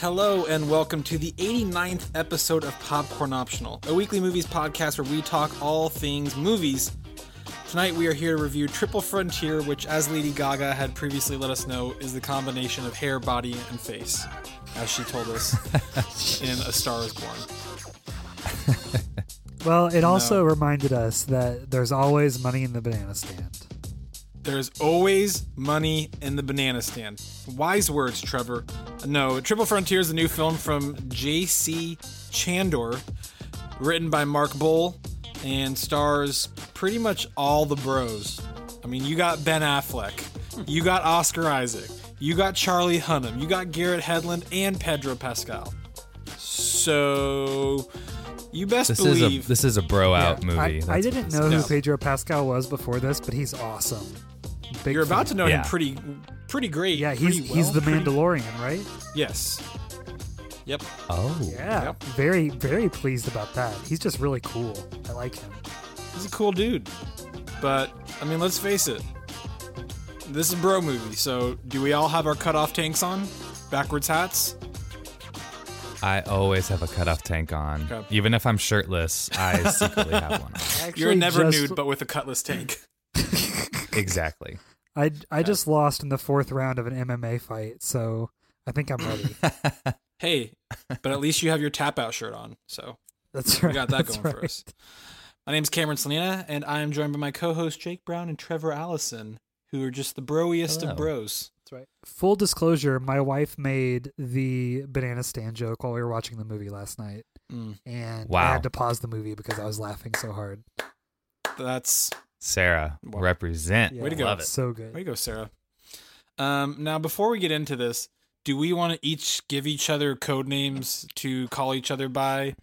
Hello and welcome to the 89th episode of Popcorn Optional, a weekly movies podcast where we talk all things movies. Tonight we are here to review Triple Frontier, which, as Lady Gaga had previously let us know, is the combination of hair, body, and face, as she told us in A Star is Born. Well, it also reminded us that there's always money in the banana stand. There's always money in the banana stand. Wise words, Trevor. No, Triple Frontier is a new film from J.C. Chandor, written by Mark Boal, and stars pretty much all the bros. I mean, you got Ben Affleck, hmm. you got Oscar Isaac, you got Charlie Hunnam, you got Garrett Hedlund, and Pedro Pascal. So, you best This believe is a this is a bro out movie. I, I didn't what know No. who Pedro Pascal was before this, but he's awesome. Big you're about to fan. know him pretty, pretty great. Yeah, he's pretty he's well, the pretty- Mandalorian, right? Yes. Yep. Oh, Yeah. Yep. Very very pleased about that. He's just really cool. I like him. He's a cool dude. But, I mean, let's face it. This is a bro movie, so do we all have our cutoff tanks on? Backwards hats? I always have a cutoff tank on, Okay. even if I'm shirtless. I secretly have one. on. You're never just- nude, but with a cutlass tank. Exactly. I I just lost in the fourth round of an MMA fight, so I think I'm ready. hey, but at least you have your tap out shirt on, so That's right. we got that that's going for us. My name's Cameron Selena, and I am joined by my co host Jake Brown and Trevor Allison, who are just the broiest Hello. of bros. That's right. Full disclosure, my wife made the banana stand joke while we were watching the movie last night, Mm, and I had to pause the movie because I was laughing so hard. that's Sarah, Well, represent. Yeah, Way to go. Love it. So good. Way to go, Sarah. Um, now, before we get into this, do we want to each give each other code names to call each other by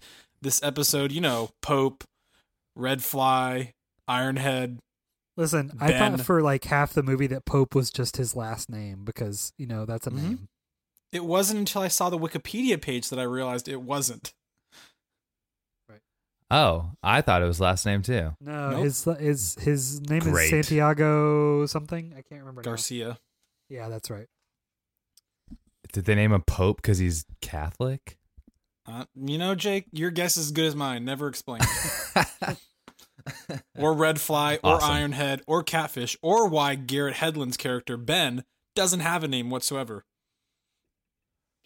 this episode? You know, Pope, Red Fly, Ironhead. Listen, I thought for like half the movie that Pope was just his last name because you know that's a Mhm. name. It wasn't until I saw the Wikipedia page that I realized it wasn't. Oh, I thought it was last name too. No, Nope. his his his name Great. is Santiago something. I can't remember. now. Garcia. Yeah, that's right. Did they name him Pope because he's Catholic? Uh, you know, Jake, your guess is as good as mine. Never explain. or Red Fly, or Awesome. Ironhead, or Catfish, or why Garrett Hedlund's character, Ben, doesn't have a name whatsoever.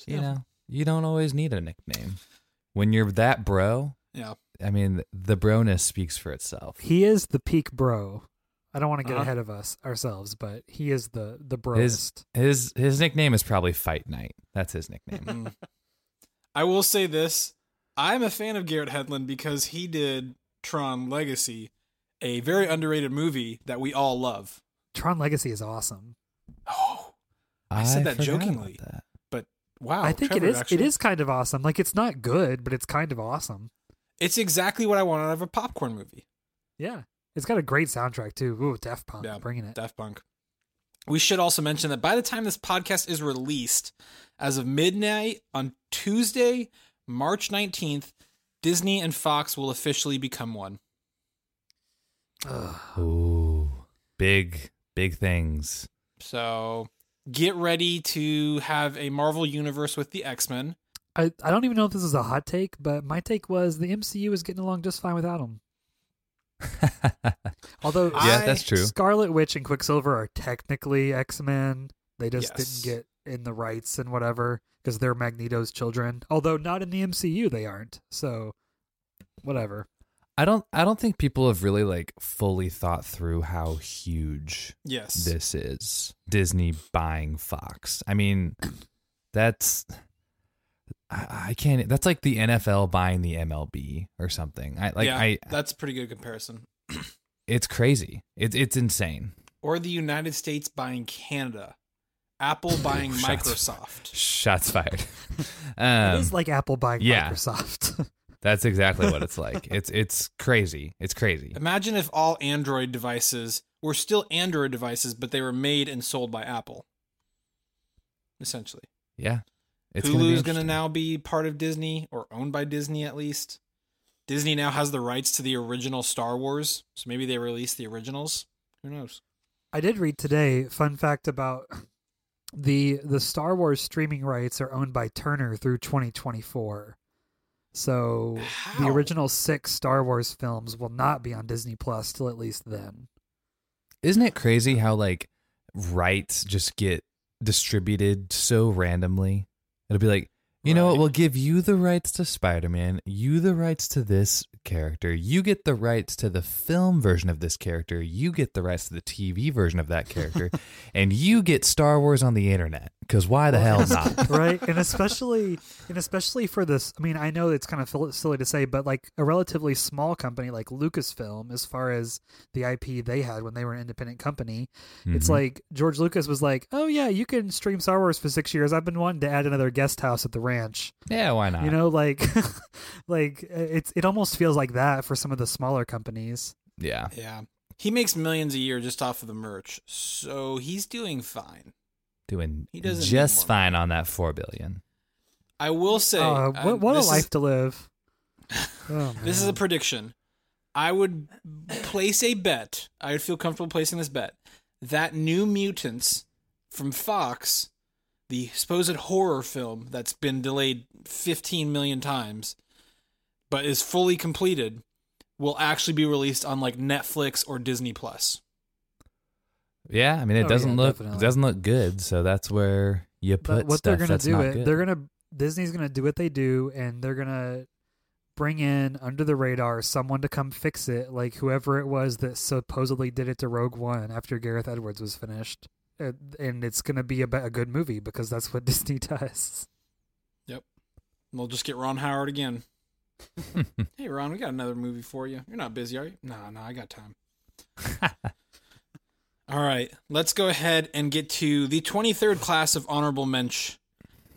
you know, you don't always need a nickname. When you're that bro, Yeah. I mean, the broness speaks for itself. He is the peak bro. I don't want to get Uh-huh. ahead of us ourselves, but he is the the His broest. his his nickname is probably Fight Night. That's his nickname. Mm. I will say this: I'm a fan of Garrett Hedlund because he did Tron Legacy, a very underrated movie that we all love. Tron Legacy is awesome. Oh, I said that jokingly. about that. but wow! I think Trevor, it is. Actually, It is kind of awesome. Like it's not good, but it's kind of awesome. It's exactly what I want out of a popcorn movie. Yeah, it's got a great soundtrack too. Ooh, Daft Punk, Yeah, bringing it. Daft Punk. We should also mention that by the time this podcast is released, as of midnight on Tuesday, March 19th, Disney and Fox will officially become one. Ugh. Ooh, big big things. So get ready to have a Marvel universe with the X Men. I I don't even know if this is a hot take, but my take was the MCU is getting along just fine without him. Although yeah, I- that's true. Scarlet Witch and Quicksilver are technically X Men. They just Yes. didn't get in the rights and whatever because they're Magneto's children. Although not in the MCU, they aren't. So whatever. I don't I don't think people have really like fully thought through how huge Yes. this is. Disney buying Fox. I mean, that's I, I can't. That's like the NFL buying the MLB or something. I like. yeah, I. that's a pretty good comparison. It's crazy. It's it's insane. Or the United States buying Canada. Apple buying Shots. Microsoft. Shots fired. it um, is like Apple buying yeah. Microsoft. that's exactly what it's like. It's it's crazy. It's crazy. Imagine if all Android devices were still Android devices, but they were made and sold by Apple. Essentially. Yeah. It's Hulu's gonna going to now be part of Disney or owned by Disney at least. Disney now has the rights to the original Star Wars, so maybe they release the originals. Who knows? I did read today. Fun fact about the the Star Wars streaming rights are owned by Turner through 2024. So the original six Star Wars films will not be on Disney Plus till at least then. Isn't it crazy how like rights just get distributed so randomly? It'll be like, you know what, we'll give you the rights to Spider Man, you the rights to this character, you get the rights to the film version of this character, you get the rights to the TV version of that character, and you get Star Wars on the internet. Because why the hell not? right and especially and especially for this i mean i know it's kind of silly to say but like a relatively small company like lucasfilm as far as the ip they had when they were an independent company it's Mhm. like george lucas was like oh yeah you can stream star wars for six years i've been wanting to add another guest house at the ranch yeah, why not? you know like like it's it almost feels like that for some of the smaller companies yeah. Yeah. He makes millions a year just off of the merch, so he's doing fine. Doing He doesn't just fine on that four billion. I will say, uh, uh, what, what a this is- life to live oh, This is a prediction. I would place a bet. I would feel comfortable placing this bet that New Mutants from Fox, the supposed horror film that's been delayed 15 million times, but is fully completed, will actually be released on like Netflix or Disney Plus. Yeah, I mean it Oh, doesn't yeah, look definitely. it doesn't look good, so that's where you put but what stuff they're gonna that's do not it good. they're gonna disney's gonna do what they do and they're gonna bring in under the radar someone to come fix it like whoever it was that supposedly did it to rogue one after gareth edwards was finished Uh, and it's gonna be a, be- a good movie because that's what disney does Yep, We'll just get Ron Howard again. Hey, Ron, we got another movie for you. You're not busy, are you? No, no, I got time. All right, let's go ahead and get to the 23rd class of honorable mensch.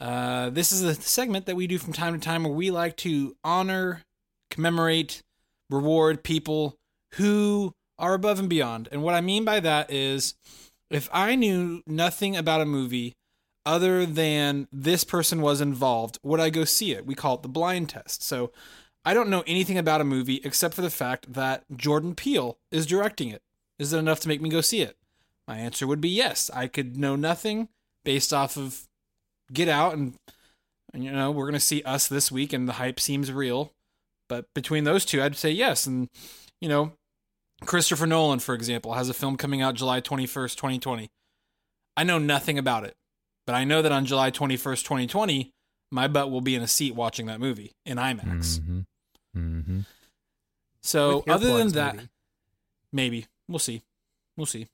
Uh, this is a segment that we do from time to time where we like to honor, commemorate, reward people who are above and beyond. And what I mean by that is if I knew nothing about a movie other than this person was involved, would I go see it? We call it the blind test. So I don't know anything about a movie except for the fact that Jordan Peele is directing it. Is it enough to make me go see it? My answer would be yes. I could know nothing based off of Get Out and, and you know, we're going to see us this week and the hype seems real. But between those two, I'd say yes. And, you know, Christopher Nolan, for example, has a film coming out July 21st, 2020. I know nothing about it, but I know that on July 21st, 2020, my butt will be in a seat watching that movie in IMAX. hmm hmm So, With other than that, maybe. maybe. We'll see. We'll see.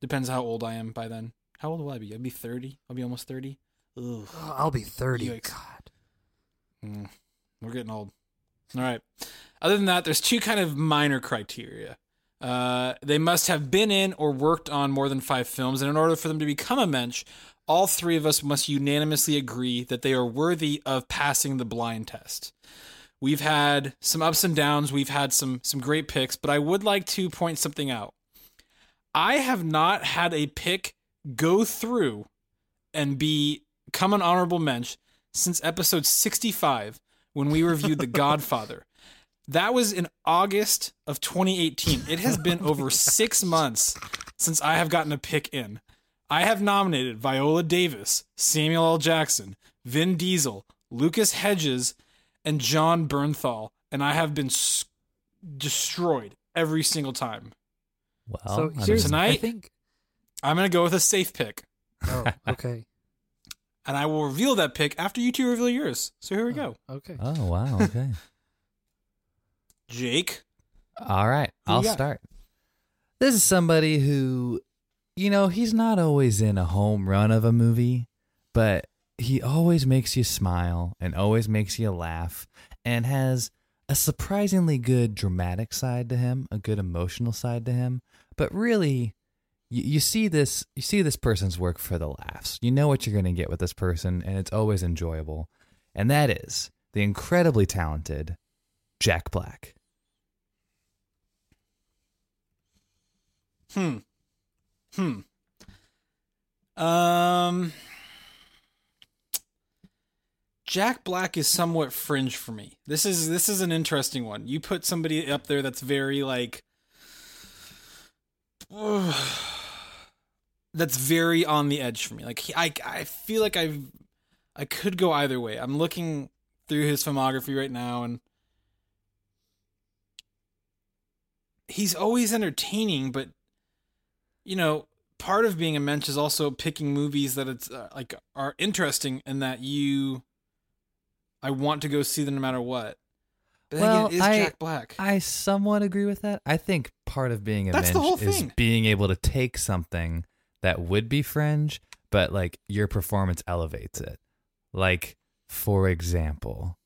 Depends how old I am by then. How old will I be? I'll be 30. I'll be almost 30. Ugh. Oh, i'll be 30 Yikes. god Mm, we're getting old. All right. Other than that, there's two kind of minor criteria. Uh, they must have been in or worked on more than five films, and in order for them to become a mensch, all three of us must unanimously agree that they are worthy of passing the blind test. We've had some ups and downs. We've had some some great picks, but I would like to point something out. I have not had a pick go through and become an honorable mensch since episode 65 when we reviewed The Godfather. That was in August of 2018. It has been over six months since I have gotten a pick in. I have nominated Viola Davis, Samuel L. Jackson, Vin Diesel, Lucas Hedges, and Jon Bernthal, and I have been s- destroyed every single time. Well, so I here's mean, i tonight- think I'm going to go with a safe pick, oh okay and I will reveal that pick after you two reveal yours. So here we oh, go. okay oh wow, okay. Jake. All right, I'll got? start. This is somebody who, you know, he's not always in a home run of a movie, but he always makes you smile and always makes you laugh and has a surprisingly good dramatic side to him, a good emotional side to him. But really, you, you see this you see this person's work for the laughs. You know what you're going to get with this person and it's always enjoyable. And that is the incredibly talented Jack Black. Hmm. Hmm. Um. Jack Black is somewhat fringe for me. This is this is an interesting one. You put somebody up there that's very like that's very on the edge for me. Like I I feel like I I could go either way. I'm looking through his filmography right now and he's always entertaining, but you know, part of being a mensch is also picking movies that it's uh, like are interesting and that you I want to go see them no matter what. But Well, again, I- Jack Black. I somewhat agree with that. I think part of being a That's the mensch is being able to take something that would be fringe, but like your performance elevates it. Like, for example,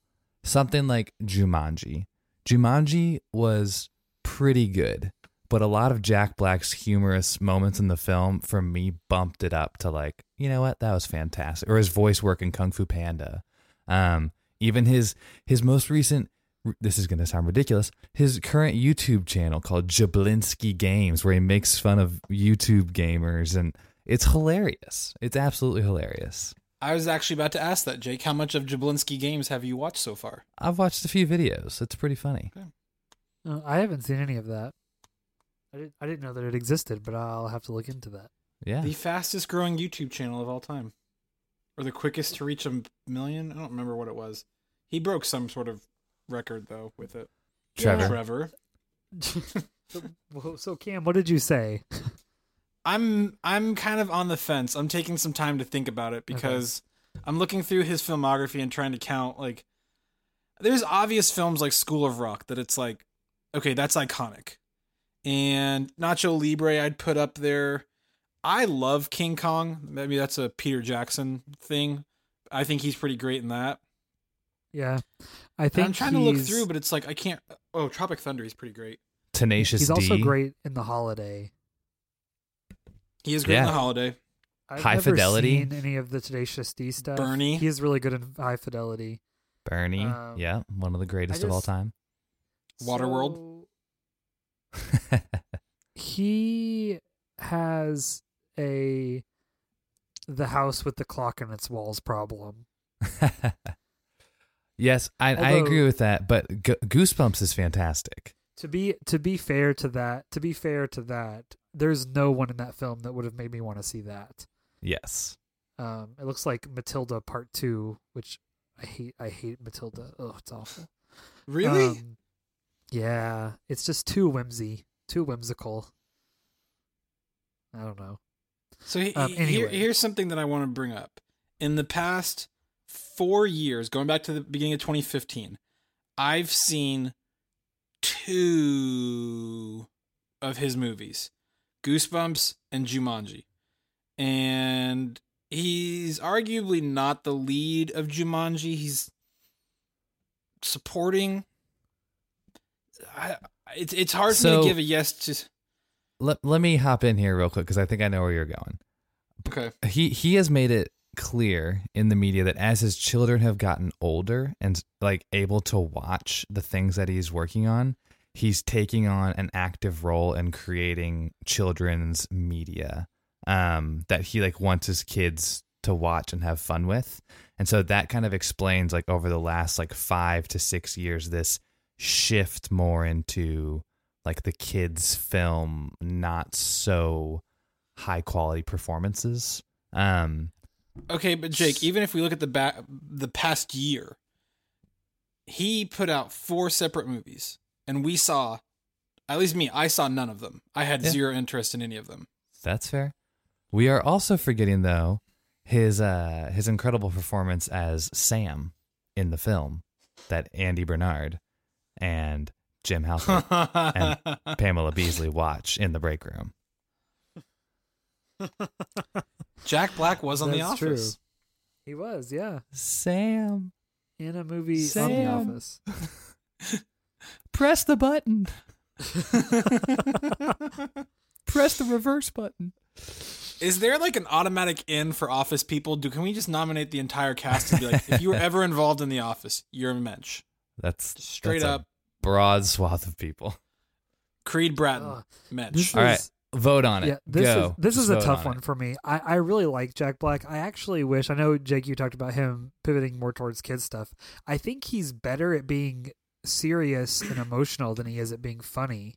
something like Jumanji. Jumanji was pretty good, but a lot of Jack Black's humorous moments in the film, for me, bumped it up to like, you know what, that was fantastic. Or his voice work in Kung Fu Panda. Um, even his his most recent this is going to sound ridiculous. His current YouTube channel called Jablinski Games, where he makes fun of YouTube gamers, and it's hilarious. It's absolutely hilarious. I was actually about to ask that, Jake. How much of Jablinski games have you watched so far? I've watched a few videos. It's pretty funny. Uh, I haven't seen any of that. I didn't. I didn't know that it existed, but I'll have to look into that. Yeah. The fastest growing YouTube channel of all time. Or the quickest to reach a million? I don't remember what it was. He broke some sort of record though with it. Trevor. Trevor. so, so Cam, what did you say? I'm I'm kind of on the fence. I'm taking some time to think about it because I'm looking through his filmography and trying to count like there's obvious films like School of Rock that it's like okay, that's iconic. And Nacho Libre I'd put up there. I love King Kong. Maybe that's a Peter Jackson thing. I think he's pretty great in that. Yeah, I And think I'm trying to look through, but it's like I can't. Oh, Tropic Thunder, he's pretty great. Tenacious D. He's D. also great in the holiday. He is great in the holiday. I've High never Fidelity? Seen any of the Tenacious D stuff? Bernie? He is really good in High Fidelity. Bernie. Um, yeah. One of the greatest of all time. Waterworld? So, he has a the house with the clock in its walls problem. yes, I, I agree with that, but Go- Goosebumps is fantastic. To be to be fair to that, to be fair to that, there's no one in that film that would have made me want to see that. Yes. Um, it looks like Matilda Part Two, which I hate. I hate Matilda. Oh, it's awful. Really? Um, yeah, it's just too whimsy, too whimsical. I don't know. So he, Um, he- here, anyway. here's something that I want to bring up. In the past four years, going back to the beginning of 2015, I've seen two of his movies, Goosebumps and Jumanji, and he's arguably not the lead of Jumanji. He's supporting. I, it's it's hard for me to give a yes to. Let, let me hop in here real quick because I think I know where you're going. Okay. he he has made it clear in the media that as his children have gotten older and like able to watch the things that he's working on he's taking on an active role in creating children's media um that he like wants his kids to watch and have fun with and so that kind of explains like over the last like 5 to 6 years this shift more into like the kids film not so high quality performances. Um, Okay, but Jake, even if we look at the ba- the past year, he put out four separate movies, and we saw, at least me, I saw none of them. I had Yeah. zero interest in any of them. that's fair. We are also forgetting though his uh his incredible performance as Sam in the film that Andy Bernard and Jim Halpert and Pamela Beesly watch in the break room. Jack Black was on The That's true. Office. He was, yeah, Sam, in a movie on Sam. The Office. press the button. Press the reverse button. Is there like an automatic in for Office people? Do can we just nominate the entire cast and be like, if you were ever involved in The Office, you're a mensch. That's Straight that's a up, broad swath of people. Creed Bratton, Ugh. mensch. This All right, is- vote on it. Yeah, this Go. is this Just is a tough on one it. for me. I, I really like Jack Black. I actually wish I know Jake. You talked about him pivoting more towards kids stuff. I think he's better at being serious and emotional than he is at being funny.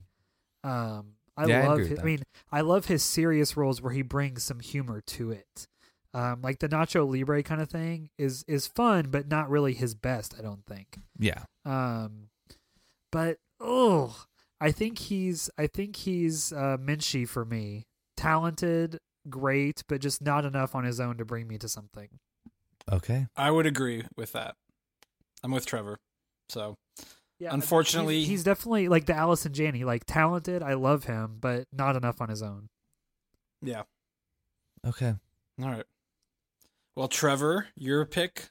Um, I Yeah, love. with his, I mean, I love his serious roles where he brings some humor to it. Um, like the Nacho Libre kind of thing is is fun, but not really his best. I don't think. Yeah. Um, but oh, I think he's I think he's uh, Minchie for me. Talented, great, but just not enough on his own to bring me to something. Okay. I would agree with that. I'm with Trevor. So Yeah, Unfortunately- he's, he's definitely like the Allison Janney, like talented. I love him, but not enough on his own. yeah. Okay. All right. Well, Trevor, your pick.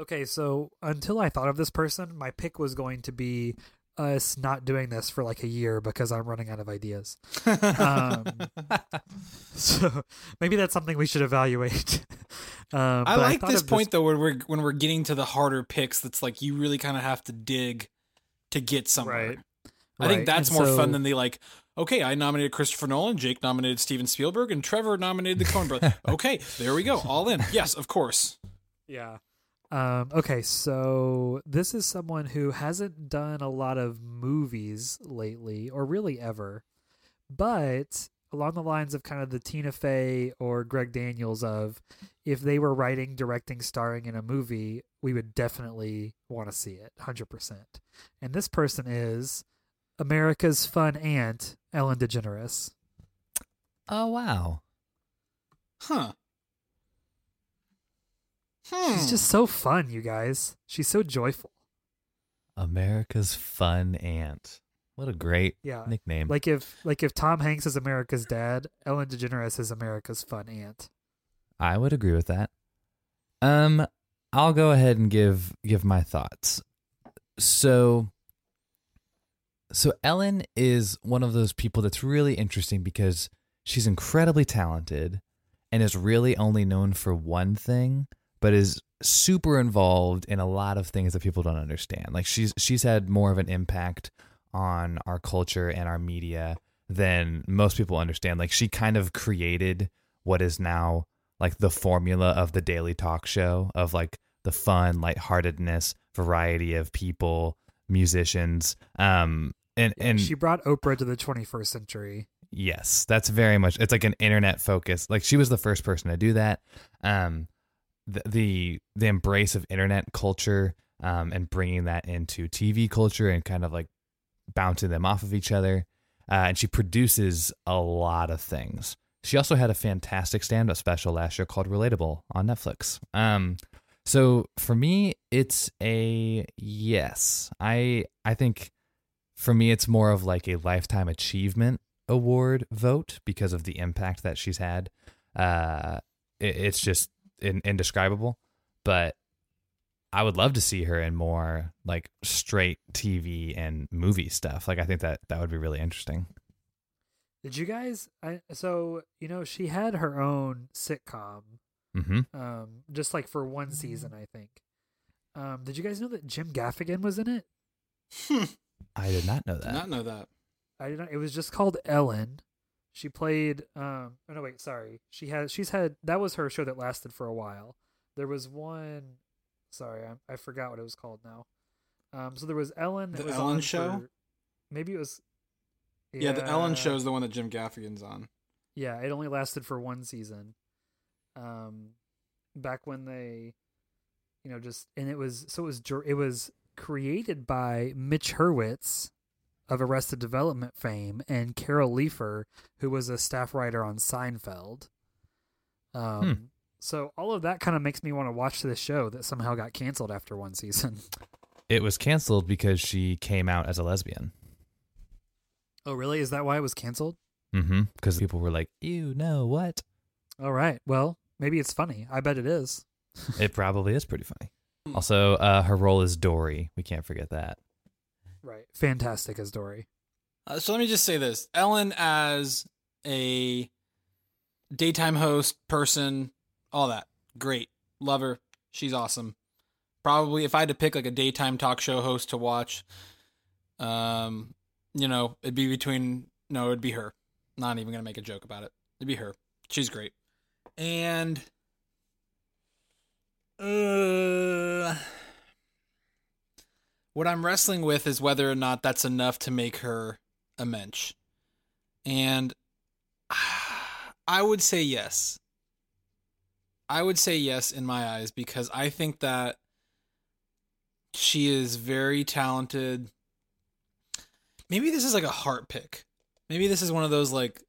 Okay, so until I thought of this person, my pick was going to be us not doing this for like a year because I'm running out of ideas. Um, so maybe that's something we should evaluate. um, I like thought this point though, when we're when we're getting to the harder picks. That's like you really kind of have to dig to get somewhere. Right. I think that's and more so- fun than the like. Okay, I nominated Christopher Nolan. Jake nominated Steven Spielberg, and Trevor nominated the Coen Brothers. okay, there we go. All in. Yes, of course. Yeah. Um, okay, so this is someone who hasn't done a lot of movies lately, or really ever, but along the lines of kind of the Tina Fey or Greg Daniels of if they were writing, directing, starring in a movie, we would definitely want to see it, hundred percent. And this person is America's fun aunt, Ellen DeGeneres. Oh wow. Huh. Hmm. She's just so fun, you guys. She's so joyful. America's fun aunt. What a great Yeah. nickname. Like if like if Tom Hanks is America's dad, Ellen DeGeneres is America's fun aunt. I would agree with that. Um, I'll go ahead and give give my thoughts. So, so Ellen is one of those people that's really interesting because she's incredibly talented and is really only known for one thing, but is super involved in a lot of things that people don't understand. Like she's she's had more of an impact on our culture and our media than most people understand. Like she kind of created what is now like the formula of the daily talk show of like the fun, lightheartedness, variety of people, musicians. Um and and she brought Oprah to the 21st century. Yes, that's very much. It's like an internet focus. Like she was the first person to do that. Um, the the, embrace of internet culture, um, and bringing that into TV culture and kind of like bouncing them off of each other. Uh, and she produces a lot of things. She also had a fantastic stand-up special last year called Relatable on Netflix. Um, so for me, it's a yes. I I think for me, it's more of like a lifetime achievement award vote because of the impact that she's had. Uh, it, it's just in, indescribable. But I would love to see her in more like straight TV and movie stuff. Like I think that that would be really interesting. Did you guys? I, so you know she had her own sitcom, hmm um, just like for one season, I think. Um, did you guys know that Jim Gaffigan was in it? Hmm. I did not know that. Did that. not know that. I did not. It was just called Ellen. She played. Um. Oh no, wait. Sorry. She has. She's had. That was her show that lasted for a while. There was one. Sorry, I I forgot what it was called now. Um. So there was Ellen. That The was Ellen on Show? for- maybe it was. Yeah, the Ellen show is the one that Jim Gaffigan's on. Yeah, it only lasted for one season. Um, back when they, you know, just and it was so it was it was created by Mitch Hurwitz of Arrested Development fame and Carol Leifer, who was a staff writer on Seinfeld. Um, Hmm. so all of that kind of makes me want to watch this show that somehow got canceled after one season. It was canceled because she came out as a lesbian. oh, really? Is that why it was canceled? Mm-hmm. Because people were like, "Ew, no, what?" All right. Well, maybe it's funny. I bet it is. It probably is pretty funny. Also, uh, her role is Dory. We can't forget that. Right. Fantastic as Dory. Uh, so let me just say this: Ellen as a daytime host, person, all that, great, love her. She's awesome. Probably, if I had to pick like a daytime talk show host to watch, um, you know, it'd be between no, it'd be her. Not even gonna make a joke about it. It'd be her. She's great. And uh what I'm wrestling with is whether or not that's enough to make her a mensch, and I would say yes. I would say yes in my eyes because I think that she is very talented. Maybe this is like a heart pick. Maybe this is one of those like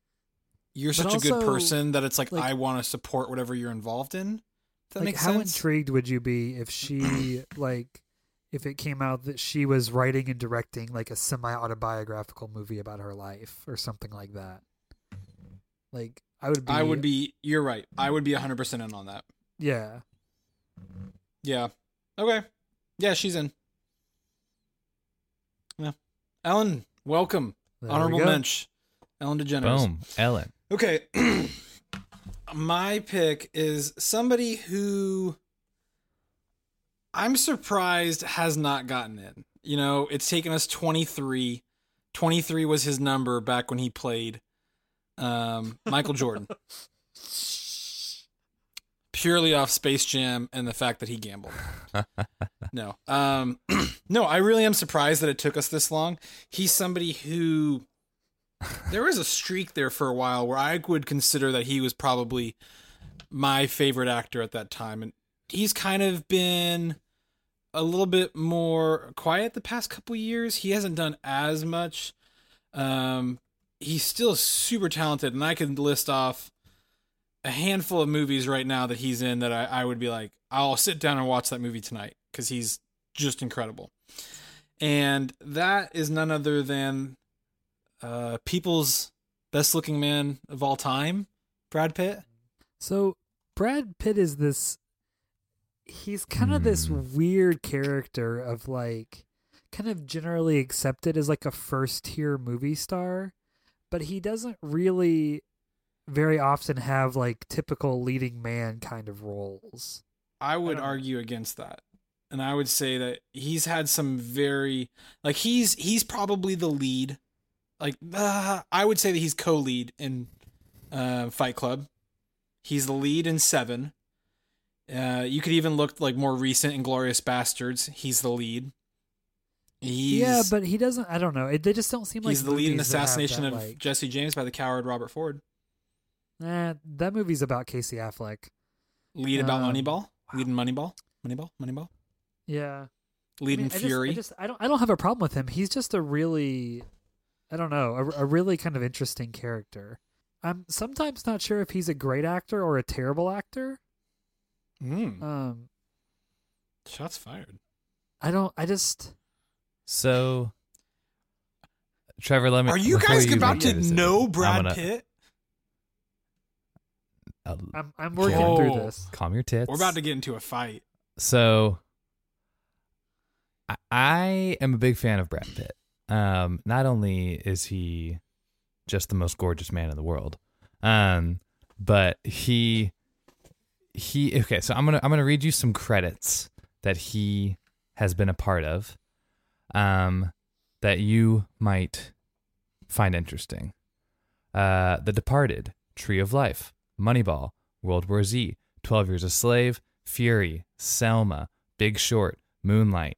you're But such a good person that it's like, like- I want to support whatever you're involved in. That like, makes how intrigued would you be if she like if it came out that she was writing and directing like a semi autobiographical movie about her life or something like that? Like I would be I would be. You're right. I would be 100 percent in on that. yeah. Yeah. Okay. Yeah, she's in. Yeah. Ellen, welcome. There Honorable we mensch. Ellen DeGeneres. Boom, Ellen. Okay. My pick is somebody who I'm surprised has not gotten in. You know, it's taken us 23. 23 was his number back when he played um, Michael Jordan. Purely off Space Jam and the fact that he gambled. no. Um, no, I really am surprised that it took us this long. He's somebody who there was a streak there for a while where I would consider that he was probably my favorite actor at that time. And he's kind of been a little bit more quiet the past couple years. He hasn't done as much. Um, he's still super talented, and I could list off a handful of movies right now that he's in that I, I would be like, I'll sit down and watch that movie tonight because he's just incredible. And that is none other than uh, people's best looking man of all time, Brad Pitt. So Brad Pitt is this he's kind of this Hmm. weird character of like kind of generally accepted as like a first tier movie star, but he doesn't really very often have like typical leading man kind of roles. I would don't argue against that. And I would say that he's had some very like he's he's probably the lead. Like uh, I would say that he's co-lead in uh, Fight Club. He's the lead in Seven. Uh, you could even look like more recent Inglourious Basterds. He's the lead. He's, yeah, but he doesn't I don't know. It, they just don't seem like he's the lead in have Assassination that, of like, Jesse James by the coward Robert Ford. Nah, that movie's about Casey Affleck. Lead about Um, Moneyball. Lead in Moneyball. Moneyball. Moneyball. Yeah. Lead I mean, in I just- Fury. I just, I don't I don't have a problem with him. He's just a really I don't know, a, a really kind of interesting character. I'm sometimes not sure if he's a great actor or a terrible actor. Mm, Um shots fired. I don't I just So, Trevor, let me. Are you before guys about to your decision, know I'm Brad gonna- Pitt? uh, I'm I'm working Whoa. through this. calm your tits. We're about to get into a fight. So, I- I am a big fan of Brad Pitt. Um, not only is he just the most gorgeous man in the world, um, but he he okay. So I'm gonna I'm gonna read you some credits that he has been a part of, um, that you might find interesting. Uh, The Departed, Tree of Life, Moneyball, World War Z, Twelve Years a Slave, Fury, Selma, Big Short, Moonlight,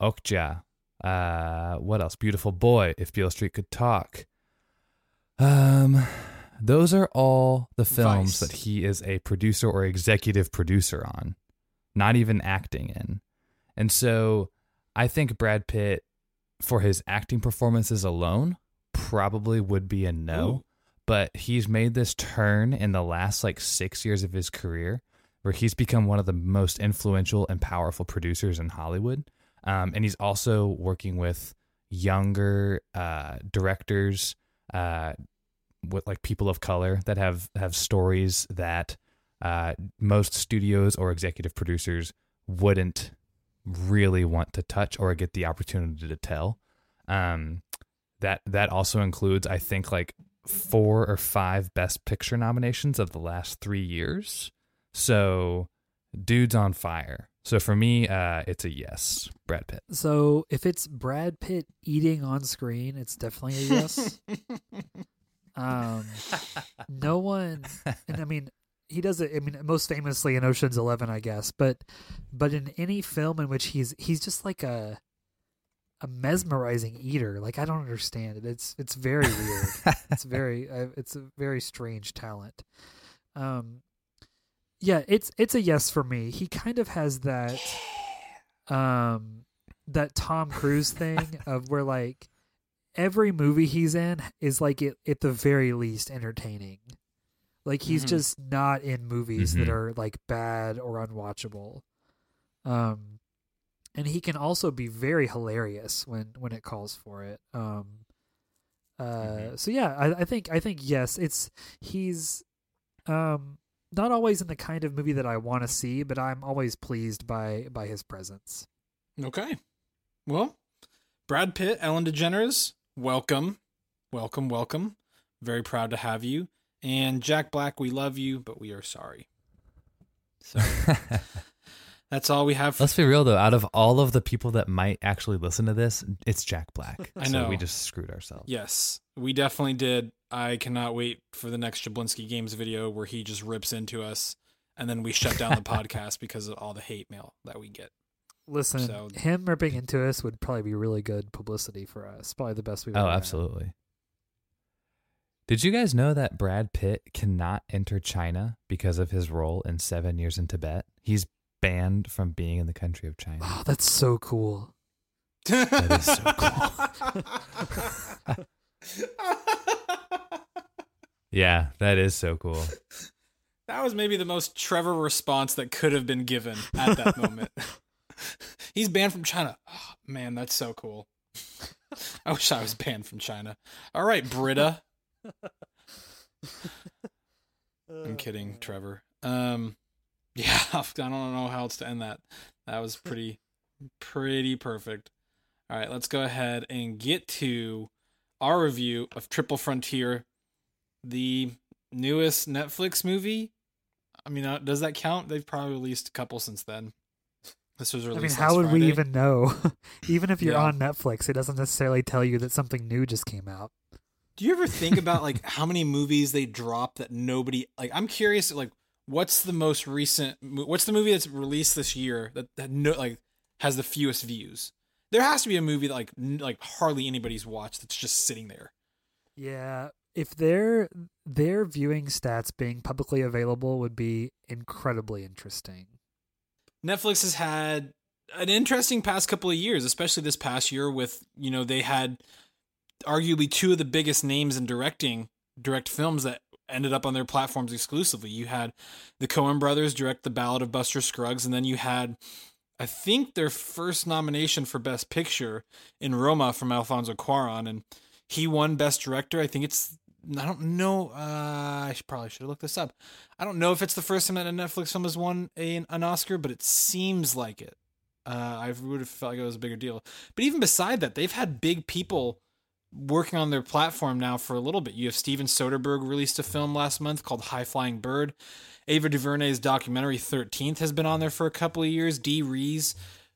Okja. Uh, what else? Beautiful Boy, If Beale Street Could Talk. Um, those are all the films Vice. that he is a producer or executive producer on, not even acting in. And so I think Brad Pitt, for his acting performances alone, probably would be a no. Ooh. But he's made this turn in the last like six years of his career where he's become one of the most influential and powerful producers in Hollywood. Um, and he's also working with younger uh, directors, uh, with like people of color that have have stories that uh, most studios or executive producers wouldn't really want to touch or get the opportunity to tell. Um, that that also includes, I think, like four or five Best Picture nominations of the last three years. So, dude's on fire. So for me, uh, it's a yes, Brad Pitt. So if it's Brad Pitt eating on screen, it's definitely a yes. um, no one, and I mean, he does it. I mean, most famously in Ocean's Eleven, I guess. But but in any film in which he's he's just like a a mesmerizing eater. Like I don't understand it. It's it's very weird. it's very uh, it's a very strange talent. Um, yeah, it's it's a yes for me. He kind of has that, um, that Tom Cruise thing of where like every movie he's in is like it, at the very least entertaining. Like he's Mhm. just not in movies that Mhm. are like bad or unwatchable. Um and he can also be very hilarious when when it calls for it. Um uh Mhm. so yeah, I, I think I think yes, it's he's um not always in the kind of movie that I want to see, but I'm always pleased by by his presence. Okay. Well, Brad Pitt, Ellen DeGeneres, welcome. Welcome, welcome. Very proud to have you. And Jack Black, we love you, but we are sorry. So that's all we have. Let's be real though. Out of all of the people that might actually listen to this, it's Jack Black. I So know. we just screwed ourselves. Yes, we definitely did. I cannot wait for the next Jablinski Games video where he just rips into us and then we shut down the podcast because of all the hate mail that we get. Listen, So- him ripping into us would probably be really good publicity for us. Probably the best we've Oh, ever had. absolutely. Did you guys know that Brad Pitt cannot enter China because of his role in Seven Years in Tibet? He's banned from being in the country of China. Oh, that's so cool. that is so cool. Yeah, that is so cool. That was maybe the most Trevor response that could have been given at that moment. He's banned from China. Oh, man, that's so cool. I wish I was banned from China. All right, Britta. I'm kidding, Trevor. Um, yeah, I don't know how else to end that. That was pretty, pretty perfect. All right, let's go ahead and get to our review of Triple Frontier, the newest Netflix movie. I mean, uh, does that count? They've probably released a couple since then. This was I released. mean, last how would we even know? even if you're Yeah. on Netflix, it doesn't necessarily tell you that something new just came out. Do you ever think about like how many movies they drop that nobody like? I'm curious, like, what's the most recent? What's the movie that's released this year that that no like has the fewest views? There has to be a movie that like n- like hardly anybody's watched that's just sitting there. Yeah, if their their viewing stats being publicly available would be incredibly interesting. Netflix has had an interesting past couple of years, especially this past year with, you know, they had arguably two of the biggest names in directing direct films that ended up on their platforms exclusively. You had the Coen brothers direct The Ballad of Buster Scruggs and then you had I think their first nomination for best picture in Roma from Alfonso Cuarón and he won best director. I think it's I don't know. Uh, I should, probably should have looked this up. I don't know if it's the first time that a Netflix film has won a, an Oscar, but it seems like it. Uh, I would have felt like it was a bigger deal. But even beside that, they've had big people working on their platform now for a little bit. You have Steven Soderbergh released a film last month called High Flying Bird. Ava DuVernay's documentary 13th has been on there for a couple of years. Dee Rees'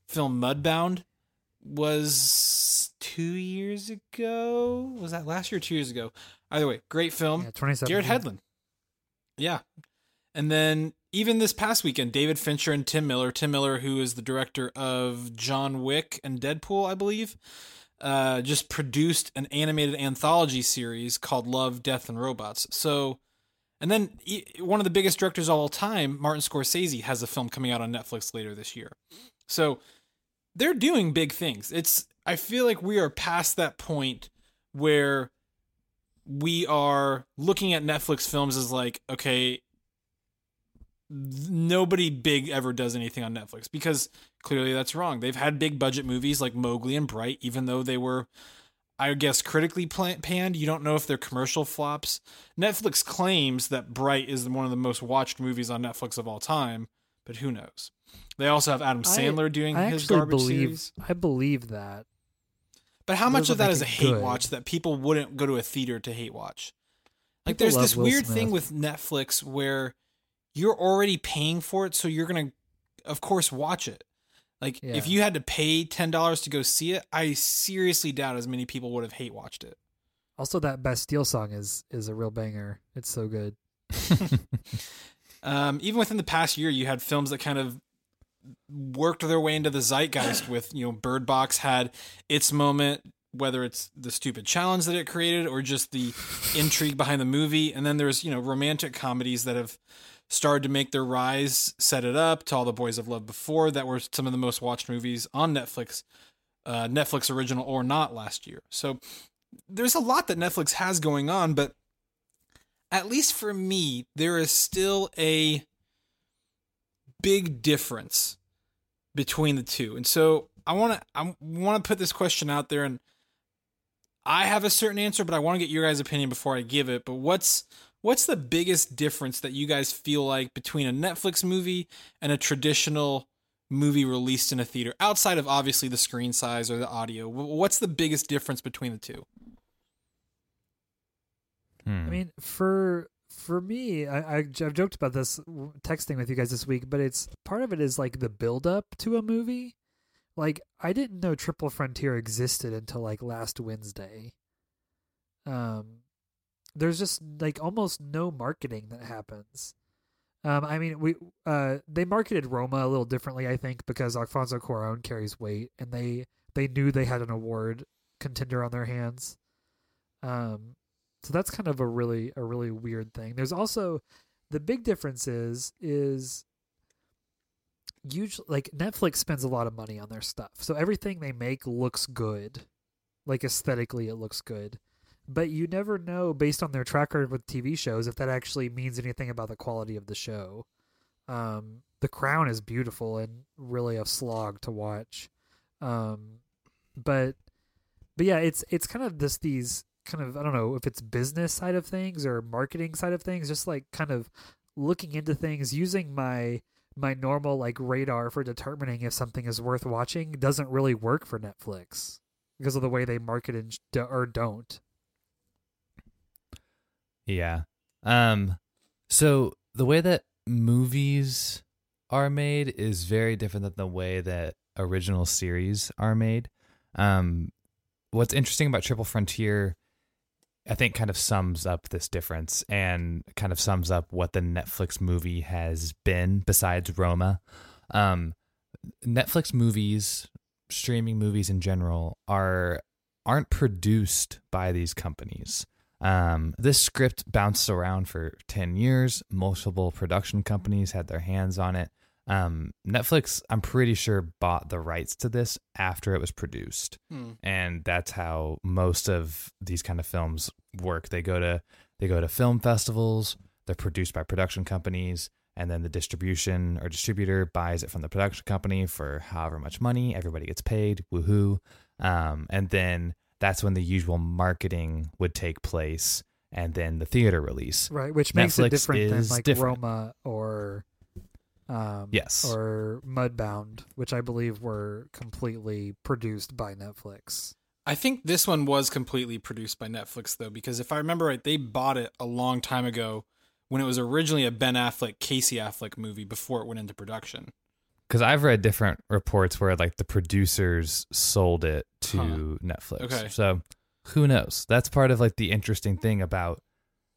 film Mudbound was two years ago. Was that last year or two years ago? Either way, great film. Yeah, 27. Garrett Hedlund. Yeah. And then even this past weekend, David Fincher and Tim Miller, Tim Miller, who is the director of John Wick and Deadpool, I believe, uh, just produced an animated anthology series called Love, Death, and Robots. So, and then one of the biggest directors of all time, Martin Scorsese, has a film coming out on Netflix later this year. So they're doing big things. It's, I feel like we are past that point where we are looking at Netflix films as like, okay, nobody big ever does anything on Netflix because clearly that's wrong. They've had big budget movies like Mowgli and Bright, even though they were, I guess, critically panned. You don't know if they're commercial flops. Netflix claims that Bright is one of the most watched movies on Netflix of all time, but who knows? They also have Adam I- Sandler doing I his garbage believe series. I believe that. But how much of that is a hate good. watch that people wouldn't go to a theater to hate watch? Like People there's this Will weird Smith. thing with Netflix where you're already paying for it, so you're gonna of course watch it. Like if you had to pay ten dollars to go see it, I seriously doubt as many people would have hate watched it. Also, that Bastille song is is a real banger. It's so good. Um, even within the past year, you had films that kind of worked their way into the zeitgeist with, you know, Bird Box had its moment, whether it's the stupid challenge that it created or just the intrigue behind the movie. And then there's, you know, romantic comedies that have started to make their rise, set it up to all the boys I've loved before that were some of the most watched movies on Netflix, uh, Netflix original or not last year. So there's a lot that Netflix has going on, but at least for me, there is still a big difference between the two. And so I want to I want to put this question out there and I have a certain answer, but I want to get your guys' opinion before I give it. But what's what's the biggest difference that you guys feel like between a Netflix movie and a traditional movie released in a theater outside of obviously the screen size or the audio? What's the biggest difference between the two? Hmm. I mean, for for me, I, I have joked about this texting with you guys this week, but it's part of it is like the build up to a movie. Like I didn't know Triple Frontier existed until like last Wednesday. Um, there's just like almost no marketing that happens. Um, I mean, we uh they marketed Roma a little differently, I think, because Alfonso Cuarón carries weight, and they they knew they had an award contender on their hands. Um, so that's kind of a really a really weird thing. There's also the big difference is is usually like Netflix spends a lot of money on their stuff. So everything they make looks good. Like aesthetically it looks good. But you never know based on their track record with TV shows if that actually means anything about the quality of the show. Um The Crown is beautiful and really a slog to watch. Um but but yeah, it's it's kind of this these kind of I don't know if it's business side of things or marketing side of things, just like kind of looking into things using my my normal like radar for determining if something is worth watching doesn't really work for Netflix because of the way they market and or don't. Yeah. Um so the way that movies are made is very different than the way that original series are made. Um what's interesting about Triple Frontier I think kind of sums up this difference and kind of sums up what the Netflix movie has been besides Roma. Um, Netflix movies, streaming movies in general, are aren't produced by these companies. Um, this script bounced around for ten years. Multiple production companies had their hands on it. Um, Netflix, I'm pretty sure, bought the rights to this after it was produced, hmm. and that's how most of these kind of films work. They go to they go to film festivals. They're produced by production companies, and then the distribution or distributor buys it from the production company for however much money. Everybody gets paid. Woohoo! Um, and then that's when the usual marketing would take place, and then the theater release. Right, which makes Netflix it different than like different. Roma or um, yes. Or Mudbound, which I believe were completely produced by Netflix. I think this one was completely produced by Netflix, though, because if I remember right, they bought it a long time ago when it was originally a Ben Affleck, Casey Affleck movie before it went into production. Because I've read different reports where like the producers sold it to huh. Netflix. Okay. So who knows? That's part of like the interesting thing about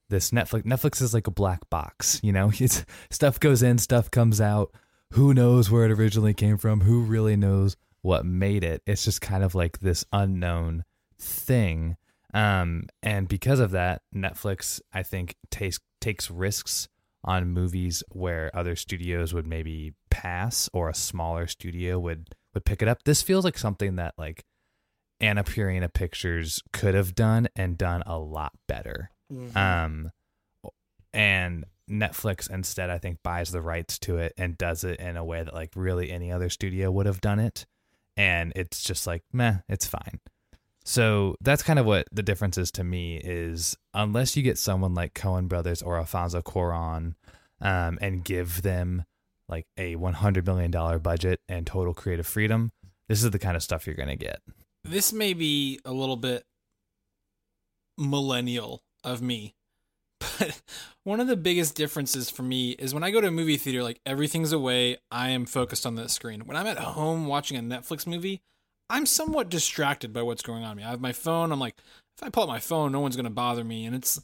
this Netflix. Netflix is like a black box, you know. It's stuff goes in, stuff comes out. Who knows where it originally came from? Who really knows what made it? It's just kind of like this unknown thing. Um, and because of that, Netflix, I think, takes takes risks on movies where other studios would maybe pass, or a smaller studio would would pick it up. This feels like something that like Annapurna Pictures could have done and done a lot better. Mm-hmm. Um, and Netflix instead, I think, buys the rights to it and does it in a way that like really any other studio would have done it. And it's just like, meh, it's fine. So that's kind of what the difference is to me is unless you get someone like Coen Brothers or Alfonso Cuarón um, and give them like a $100 million budget and total creative freedom, this is the kind of stuff you're going to get. This may be a little bit millennial of me. But one of the biggest differences for me is when I go to a movie theater, like everything's away, I am focused on the screen. When I'm at home watching a Netflix movie, I'm somewhat distracted by what's going on. Me, I have my phone. I'm like, if I pull out my phone, no one's gonna bother me, and it's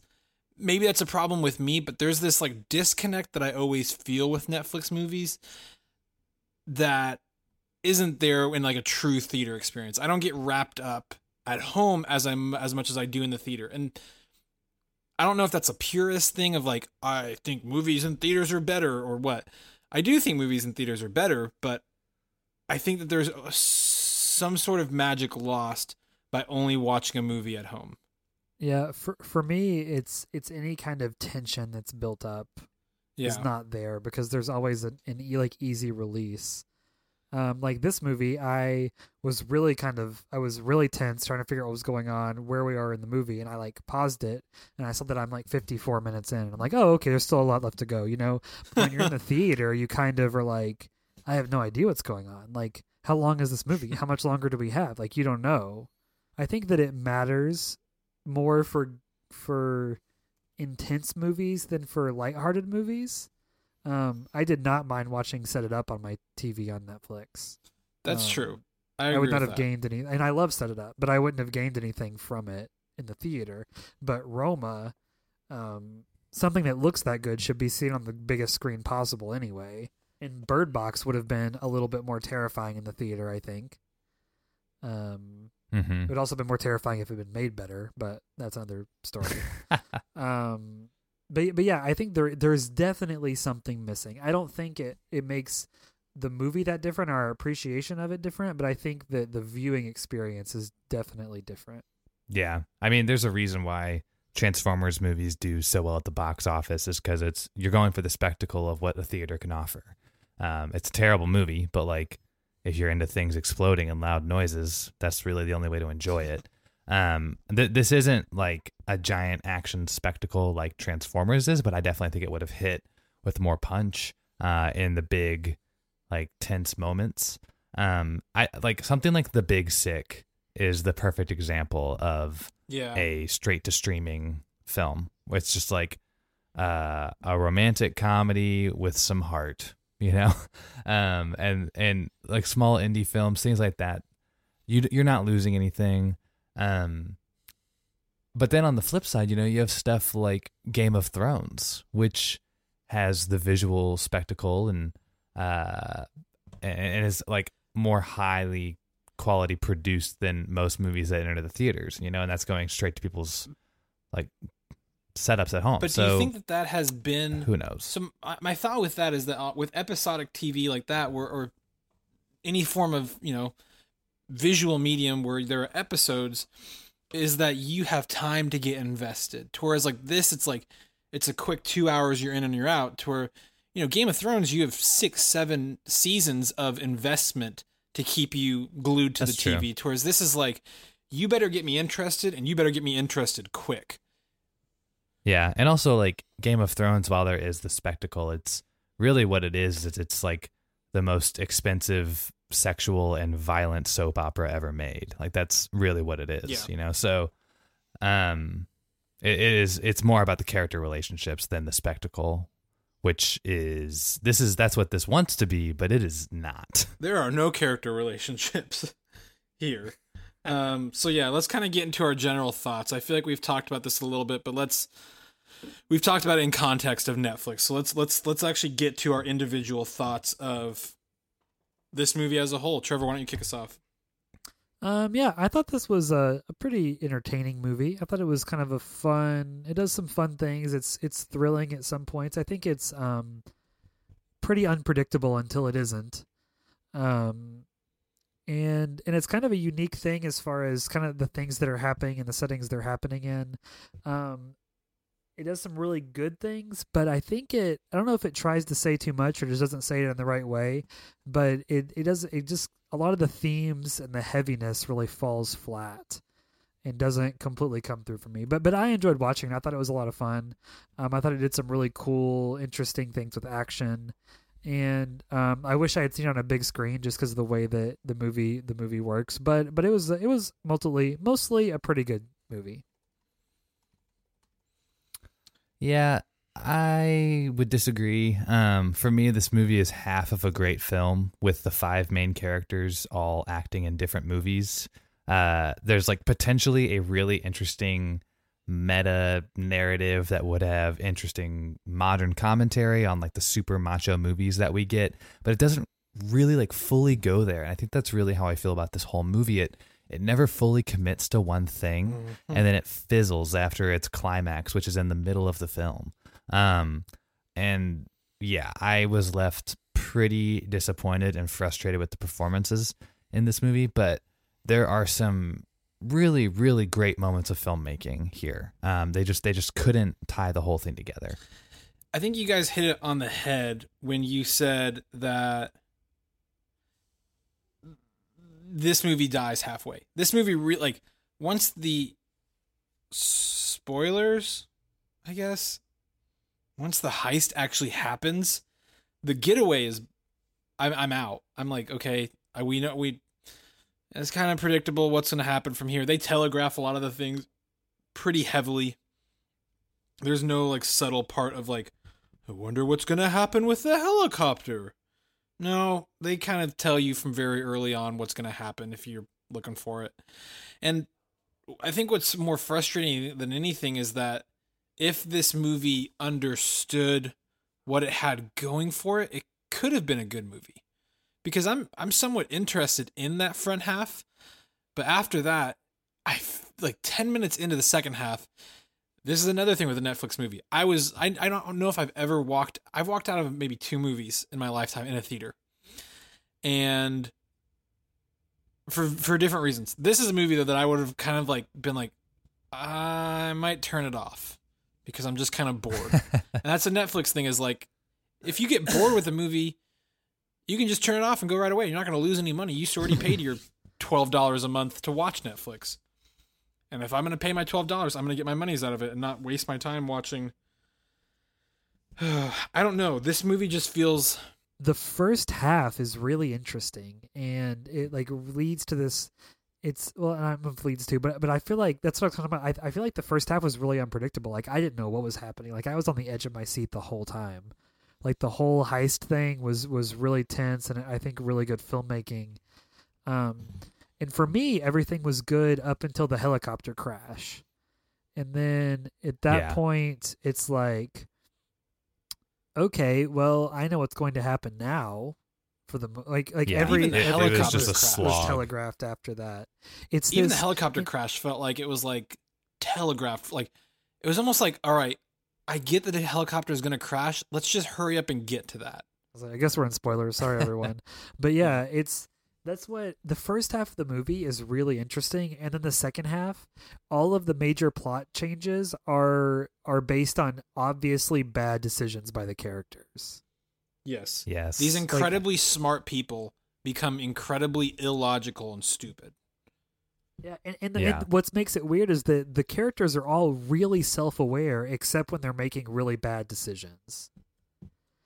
maybe that's a problem with me. But there's this like disconnect that I always feel with Netflix movies. that isn't there in like a true theater experience. I don't get wrapped up at home as I'm as much as I do in the theater. And I don't know if that's a purist thing of like I think movies and theaters are better or what. I do think movies and theaters are better, but I think that there's some sort of magic lost by only watching a movie at home. Yeah, for for me, it's it's any kind of tension that's built up Yeah. is not there because there's always an, an e- like easy release. Um, like this movie, I was really kind of I was really tense trying to figure out what was going on, where we are in the movie, and I like paused it and I saw that I'm like 54 minutes in, and I'm like, oh okay, there's still a lot left to go. You know, when you're in the theater, you kind of are like, I have no idea what's going on. Like, how long is this movie? How much longer do we have? Like, you don't know. I think that it matters more for for intense movies than for lighthearted movies. Um, I did not mind watching Set It Up on my TV on Netflix. That's Um, true. I, I, would not with have that. gained any, and I love Set It Up, but I wouldn't have gained anything from it in the theater. But Roma, um, something that looks that good should be seen on the biggest screen possible anyway. And Bird Box would have been a little bit more terrifying in the theater, I think. Um, Mm-hmm. it would also have been more terrifying if it had been made better, but that's another story. um, but but yeah, I think there there's definitely something missing. I don't think it it makes the movie that different, or our appreciation of it different, but I think that the viewing experience is definitely different. Yeah. I mean, there's a reason why Transformers movies do so well at the box office is because it's you're going for the spectacle of what a theater can offer. Um, it's a terrible movie, but like if you're into things exploding and loud noises, that's really the only way to enjoy it. Um, th- this isn't like a giant action spectacle like Transformers is, but I definitely think it would have hit with more punch uh, in the big, like tense moments. Um, I like something like The Big Sick is the perfect example of Yeah. a straight to streaming film. It's just like uh, a romantic comedy with some heart, you know, um, and and like small indie films, things like that. You you're not losing anything. Um, but then on the flip side, you know, you have stuff like Game of Thrones, which has the visual spectacle and uh, and, is like more highly quality produced than most movies that enter the theaters, you know, and that's going straight to people's like setups at home. but so do you think that that has been who knows? So my thought with that is that uh, with episodic TV like that, where or any form of you know visual medium where there are episodes, is that you have time to get invested. Whereas like this, it's like it's a quick two hours you're in and you're out. To where you know Game of Thrones, you have six, seven seasons of investment to keep you glued to That's the true. TV. Whereas this is like you better get me interested, and you better get me interested quick. Yeah, and also like Game of Thrones, while there is the spectacle, it's really what it is. Is it's like the most expensive sexual and violent soap opera ever made. Like that's really what it is, Yeah. you know. So, um, it, it is. It's more about the character relationships than the spectacle, which is this is that's what this wants to be, but it is not. there are no character relationships here. Um, so yeah, let's kind of get into our general thoughts. I feel like we've talked about this a little bit, but let's we've talked about it in context of Netflix. So let's let's let's actually get to our individual thoughts of this movie as a whole. Trevor, why don't you kick us off? Um, yeah, I thought this was a, a pretty entertaining movie. I thought it was kind of a fun. It does some fun things. It's it's thrilling at some points. I think it's um pretty unpredictable until it isn't. Um, and and it's kind of a unique thing as far as kind of the things that are happening and the settings they're happening in. Um, it does some really good things, but I think it. I don't know if it tries to say too much or just doesn't say it in the right way. But it it does. It just a lot of the themes and the heaviness really falls flat and doesn't completely come through for me. But but I enjoyed watching. it. I thought it was a lot of fun. Um, I thought it did some really cool, interesting things with action, and um, I wish I had seen it on a big screen just because of the way that the movie the movie works. But but it was it was mostly mostly a pretty good movie. Yeah, I would disagree. Um, for me, this movie is half of a great film with the five main characters all acting in different movies. Uh, there's like potentially a really interesting meta narrative that would have interesting modern commentary on like the super macho movies that we get, but it doesn't really like fully go there. And I think that's really how I feel about this whole movie. It it never fully commits to one thing Mm-hmm. and then it fizzles after its climax, which is in the middle of the film. Um and yeah, I was left pretty disappointed and frustrated with the performances in this movie, but there are some really really great moments of filmmaking here. Um they just they just couldn't tie the whole thing together. I think you guys hit it on the head when you said that this movie dies halfway. This movie re- like once the spoilers, I guess, once the heist actually happens, the getaway is I'm I'm out. I'm like, okay, I, we know we it's kind of predictable what's going to happen from here. They telegraph a lot of the things pretty heavily. There's no like subtle part of like I wonder what's going to happen with the helicopter. No, they kind of tell you from very early on what's going to happen if you're looking for it. And I think what's more frustrating than anything is that if this movie understood what it had going for it, it could have been a good movie. Because I'm I'm somewhat interested in that front half, but after that, I like 10 minutes into the second half, this is another thing with a Netflix movie. I was I I don't know if I've ever walked I've walked out of maybe two movies in my lifetime in a theater. And for for different reasons. This is a movie though that I would have kind of like been like I might turn it off because I'm just kind of bored. and that's a Netflix thing is like if you get bored with a movie, you can just turn it off and go right away. You're not going to lose any money. You already paid your $12 a month to watch Netflix. And if I'm going to pay my $12, I'm going to get my monies out of it and not waste my time watching. I don't know. This movie just feels. the first half is really interesting and it like leads to this it's well I don't know if leads to but but I feel like that's what I'm talking about I, I feel like the first half was really unpredictable like I didn't know what was happening like I was on the edge of my seat the whole time like the whole heist thing was was really tense and I think really good filmmaking um and for me everything was good up until the helicopter crash and then at that Yeah. point it's like okay well i know what's going to happen now for the like like Yeah, every the it, it was helicopter just a crash was telegraphed after that it's Even this, the helicopter it- crash felt like it was like telegraphed. Like it was almost like, all right, I get that the helicopter is going to crash. Let's just hurry up and get to that. I was like, I guess we're in spoilers. Sorry, everyone. but yeah, it's that's what the first half of the movie is really interesting, and then the second half, all of the major plot changes are are based on obviously bad decisions by the characters. Yes. Yes. These incredibly smart people become incredibly illogical and stupid. Yeah, and, and, the, Yeah. and what makes it weird is that the characters are all really self aware, except when they're making really bad decisions.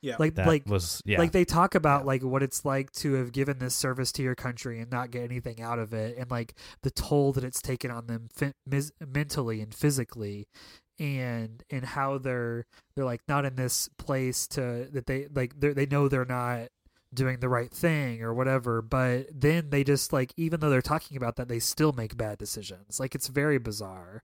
Yeah. Like that like was yeah. like they talk about Yeah. like what it's like to have given this service to your country and not get anything out of it and like the toll that it's taken on them fi- mis- mentally and physically and and how they're they're like not in this place to that they like they they know they're not doing the right thing or whatever but then they just like even though they're talking about that they still make bad decisions like it's very bizarre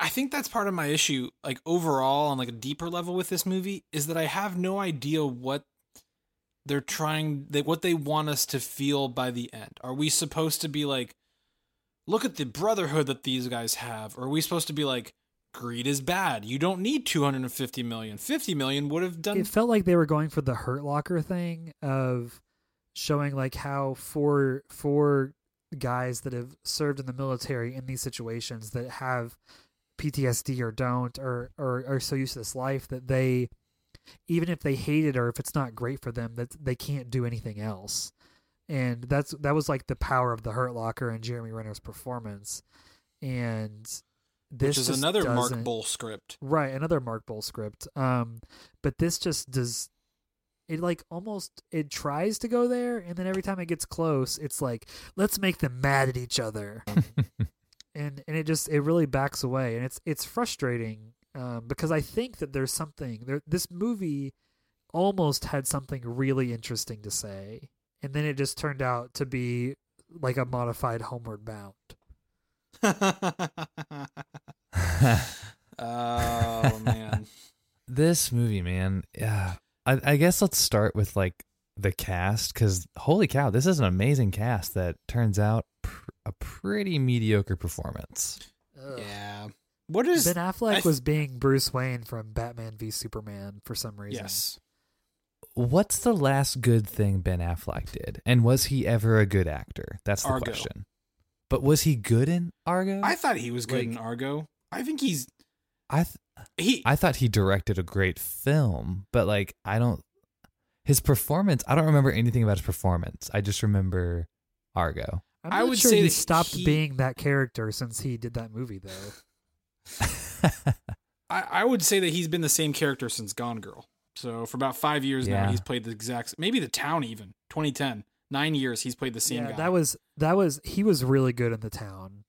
I, think that's part of my issue, like overall on like a deeper level with this movie, is that I have no idea what they're trying they what they want us to feel by the end. Are we supposed to be like, look at the brotherhood that these guys have? Or are we supposed to be like, greed is bad. You don't need 250 million. 50 million would have done it felt like they were going for the hurt locker thing of showing like how for for guys that have served in the military in these situations that have PTSD or don't or or are so used to this life that they even if they hate it or if it's not great for them that they can't do anything else and that's that was like the power of the hurt locker and Jeremy Renner's performance and this which is another Mark Boal script. Right, another Mark Boal script. Um, but this just does it like almost it tries to go there, and then every time it gets close, it's like let's make them mad at each other, and and it just it really backs away, and it's it's frustrating um, because I think that there's something there. This movie almost had something really interesting to say, and then it just turned out to be like a modified Homeward Bound. oh man. this movie, man, yeah, I, I guess let's start with like the cast because holy cow, this is an amazing cast that turns out pr- a pretty mediocre performance. Ugh. Yeah. What is Ben Affleck th- was being Bruce Wayne from Batman v Superman for some reason. Yes. What's the last good thing Ben Affleck did, and was he ever a good actor? That's the Argo. question. But was he good in Argo? I thought he was good in Argo. I think he's I th- he I thought he directed a great film, but like I don't his performance. I don't remember anything about his performance. I just remember Argo. I'm I would sure say he stopped he- being that character since he did that movie, though. I, I would say that he's been the same character since Gone Girl. So for about five years now, he's played the exact maybe the town even 2010 nine years he's played the same yeah, guy. that was that was he was really good in the town.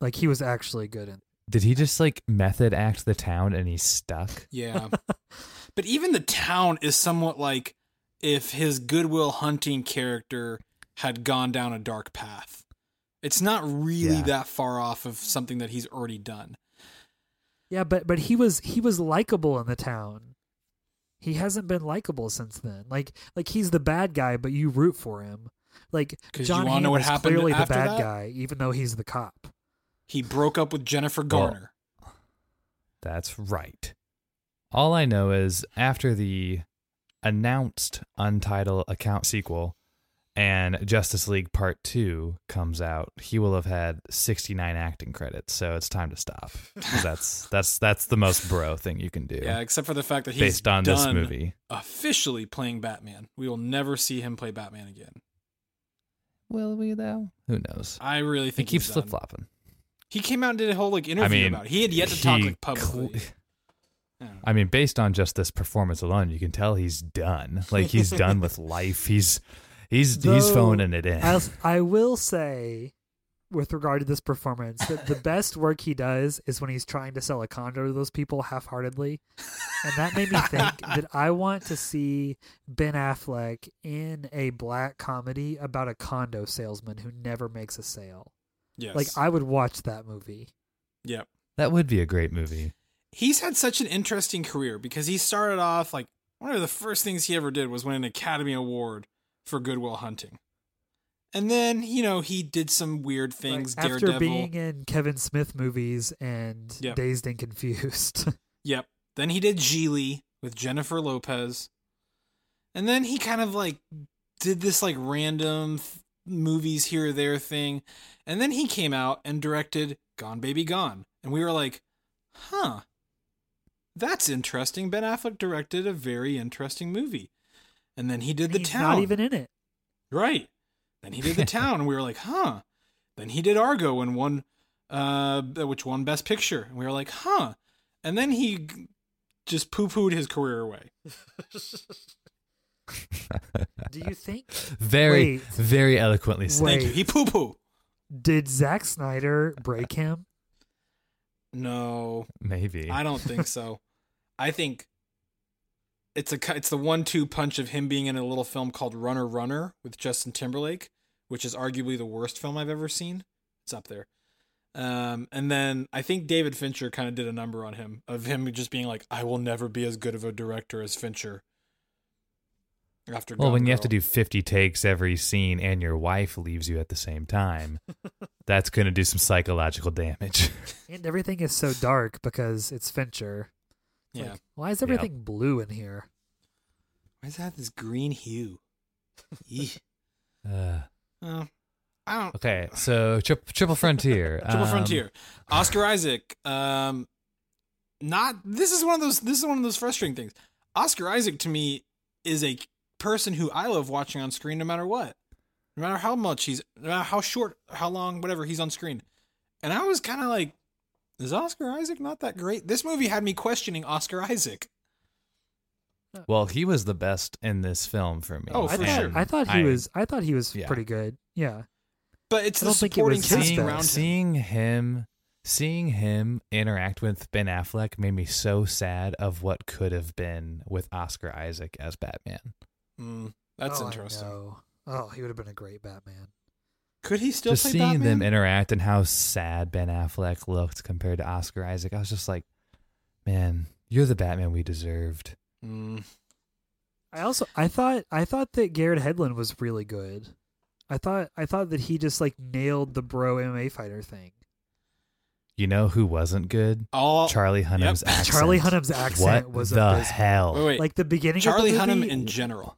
Like he was actually good in. Did he just like method act the town and he's stuck? yeah, but even the town is somewhat like if his Good Will Hunting character had gone down a dark path. It's not really Yeah. that far off of something that he's already done. Yeah, but but he was he was likable in the town. He hasn't been likable since then. Like like he's the bad guy, but you root for him. Like 'Cause you John wanna Hamm know what is happened clearly the bad that? guy, even though he's the cop. He broke up with Jennifer Garner. That's right. All I know is after the announced untitled account sequel and Justice League Part 2 comes out, he will have had 69 acting credits. So it's time to stop. that's that's that's the most bro thing you can do yeah, except for the fact that he's based on this movie. officially playing Batman. We will never see him play Batman again. Will we though? Who knows? I really think He keeps flip flopping. He came out and did a whole like interview I mean, about it. He had yet to talk like publicly. cl- I mean, based on just this performance alone, you can tell he's done. Like he's done with life. He's he's he's phoning it in. I'll, I will say, with regard to this performance, that the best work he does is when he's trying to sell a condo to those people half-heartedly, and that made me think that I want to see Ben Affleck in a black comedy about a condo salesman who never makes a sale. Yes. Like I would watch that movie. yep. That would be a great movie. He's had such an interesting career because he started off like one of the first things he ever did was win an Academy Award for Good Will Hunting. And then, you know, he did some weird things, Like, after Daredevil. being in Kevin Smith movies and Yep. Dazed and Confused. Yep. Then he did Gigli with Jennifer Lopez. And then he kind of like did this like random th- movies here or there thing. And then he came out and directed Gone Baby Gone. And we were like, huh, that's interesting. Ben Affleck directed a very interesting movie. And then he did The He's Town. not even in it. Right. Then he did The Town, and we were like, huh. Then he did Argo and won, uh, which won Best Picture, and we were like, huh. And then he just poo pooed his career away. Do you think very, Wait. very eloquently said. Thank you. Wait. He poo poo. did Zack Snyder break him? No, Maybe. I don't think so. I think it's a it's the one two punch of him being in a little film called Runner Runner with Justin Timberlake, which is arguably the worst film I've ever seen. It's up there. Um, and then I think David Fincher kind of did a number on him of him just being like, "I will never be as good of a director as Fincher." After well, Gone when you have to do 50 takes every scene and your wife leaves you at the same time, that's going to do some psychological damage. And everything is so dark because it's Fincher. It's yeah, like, why is everything blue in here? why does it have this green hue? Eeh. Uh, Oh, I don't. okay, so tri- Triple Frontier. Triple um, Frontier. Oscar Isaac. Um, not. This is one of those. This is one of those frustrating things. Oscar Isaac to me is a person who I love watching on screen, no matter what, no matter how much he's, no matter how short, how long, whatever he's on screen. And I was kind of like, is Oscar Isaac not that great? This movie had me questioning Oscar Isaac. Well, he was the best in this film for me. Oh, I for thought sure. I thought he was I thought he was Yeah. pretty good. Yeah. But it's I the don't it supporting cast seeing, around him. seeing him seeing him interact with Ben Affleck made me so sad of what could have been with Oscar Isaac as Batman. Mm, that's Oh, interesting. Oh, he would have been a great Batman. Could he still just play seeing them interact and how sad Ben Affleck looked compared to Oscar Isaac, I was just like, man, you're the Batman we deserved. Mm. I also I thought I thought that Garrett Hedlund was really good. I thought I thought that he just like nailed the bro MMA fighter thing. You know who wasn't good? All Charlie Hunnam's Yep. accent. Charlie Hunnam's accent what was the abysmal. hell? wait, wait. Like the beginning Charlie of the movie, Hunnam in general.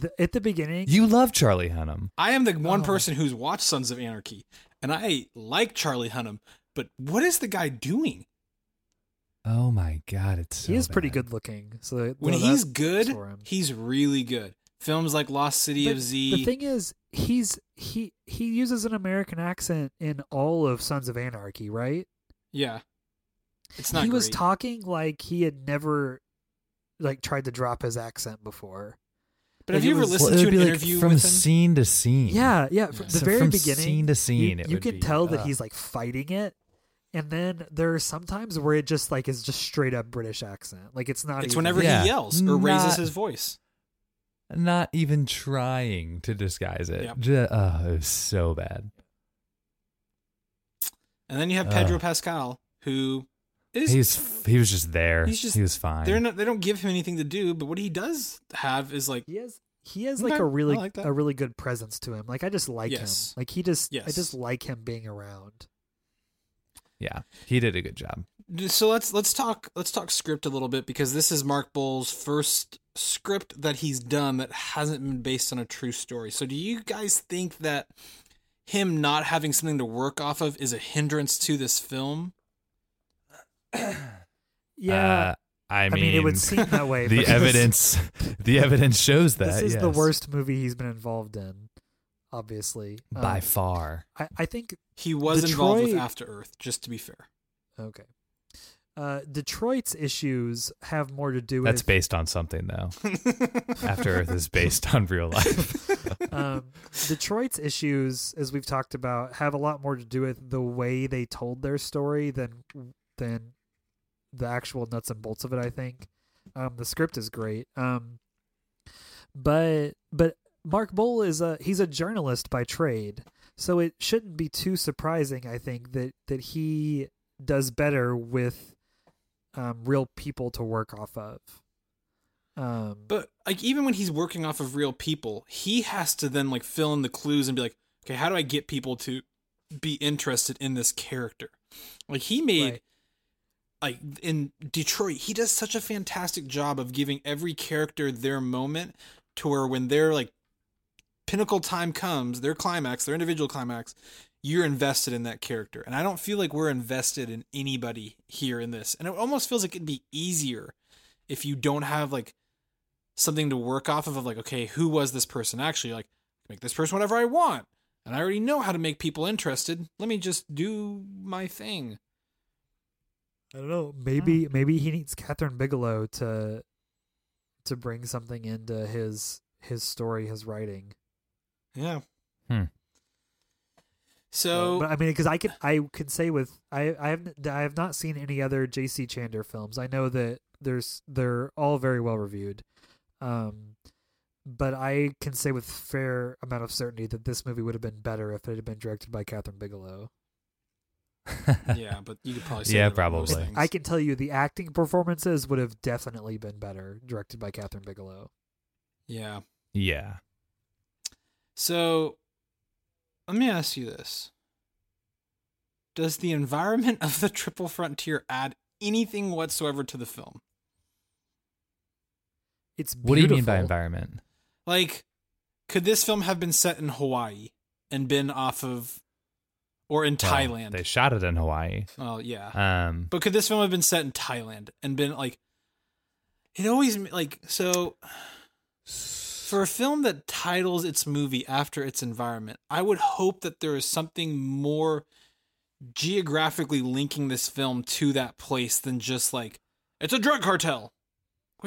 The, at the beginning. You love Charlie Hunnam. I am the one Oh. person who's watched Sons of Anarchy, and I like Charlie Hunnam. But what is the guy doing? Oh my god, it's so he is pretty good looking. So When well, he's good, he's really good. Films like Lost City But of Z. The thing is, he's he he uses an American accent in all of Sons of Anarchy, right? yeah, it's not. he was talking like he had never like tried to drop his accent before. But have you ever was- Well, listened it to would an be like interview from with him? scene to scene. Yeah, yeah. From the So very from beginning, scene to scene, you, it you would can be, tell that ugh. he's like fighting it, and then there are sometimes where it just like is just straight up British accent. Like it's not. It's even- whenever Yeah. he yells or raises Not- his voice. not even trying to disguise it. Yep. Ju- oh, it was so bad. And then you have uh. Pedro Ugh. Pascal, who is He's he was just there. He's just- he was fine. they're not they don't give him anything to do, but what he does have is like He has he has like Okay, a I really like a really good presence to him. Like I just like Yes. him. Like he just I just like him being around. yeah, he did a good job. so let's let's talk let's talk script a little bit because this is Mark Boal's first script that he's done that hasn't been based on a true story. So do you guys think that him not having something to work off of is a hindrance to this film? Yeah. Uh, I I mean, mean, it would seem that way. the evidence, the evidence shows that This is the worst movie he's been involved in. Obviously, by Um, far. I, I think He was involved with After Earth, just to be fair. okay. Uh, Detroit's issues have more to do with That's based on something though. After Earth is based on real life. um, Detroit's issues, as we've talked about, have a lot more to do with the way they told their story than than the actual nuts and bolts of it. I think um, the script is great, um, but but Mark Boal is a he's a journalist by trade, so it shouldn't be too surprising. I think that that he does better with um, real people to work off of. Um, But like even when he's working off of real people, he has to then like fill in the clues and be like, okay, how do I get people to be interested in this character? Like he made Right. Like in Detroit, he does such a fantastic job of giving every character their moment to where when their like pinnacle time comes, their climax, their individual climax, you're invested in that character. And I don't feel like we're invested in anybody here in this. And it almost feels like it'd be easier if you don't have like something to work off of of like okay who was this person actually like make this person whatever i want and i already know how to make people interested let me just do my thing I don't know. Maybe maybe he needs Kathryn Bigelow to to bring something into his his story, his writing. yeah Hmm. so but I mean, because I can I could say with I I have I have not seen any other J.C. Chandor films. I know that there's they're all very well reviewed, um, but I can say with fair amount of certainty that this movie would have been better if it had been directed by Kathryn Bigelow. Yeah but you could probably say Yeah, that about most probably. things. I can tell you the acting performances would have definitely been better directed by Kathryn Bigelow. yeah yeah. so let me ask you this does the environment of the triple frontier add anything whatsoever to the film It's What do you mean by environment? Like, could this film have been set in Hawaii and been off of, or in Well, Thailand? They shot it in Hawaii. oh yeah, Um, but could this film have been set in Thailand and been like? It always like so. For a film that titles its movie after its environment, I would hope that there is something more geographically linking this film to that place than just like it's a drug cartel,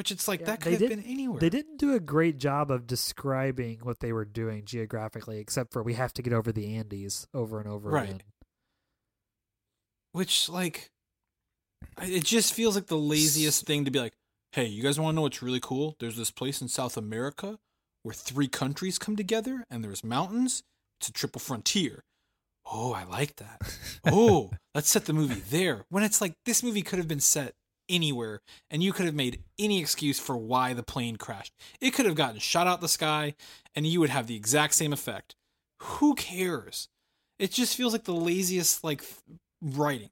which it's like Yeah, that they could have been anywhere. They didn't do a great job of describing what they were doing geographically, except for we have to get over the Andes over and over Right. again. which like it just feels like the laziest thing to be like hey you guys want to know what's really cool there's this place in south america where three countries come together and there's mountains it's a triple frontier oh i like that oh let's set the movie there when it's like this movie could have been set anywhere, and you could have made any excuse for why the plane crashed. It could have gotten shot out the sky, and you would have the exact same effect. Who cares? It just feels like the laziest like writing.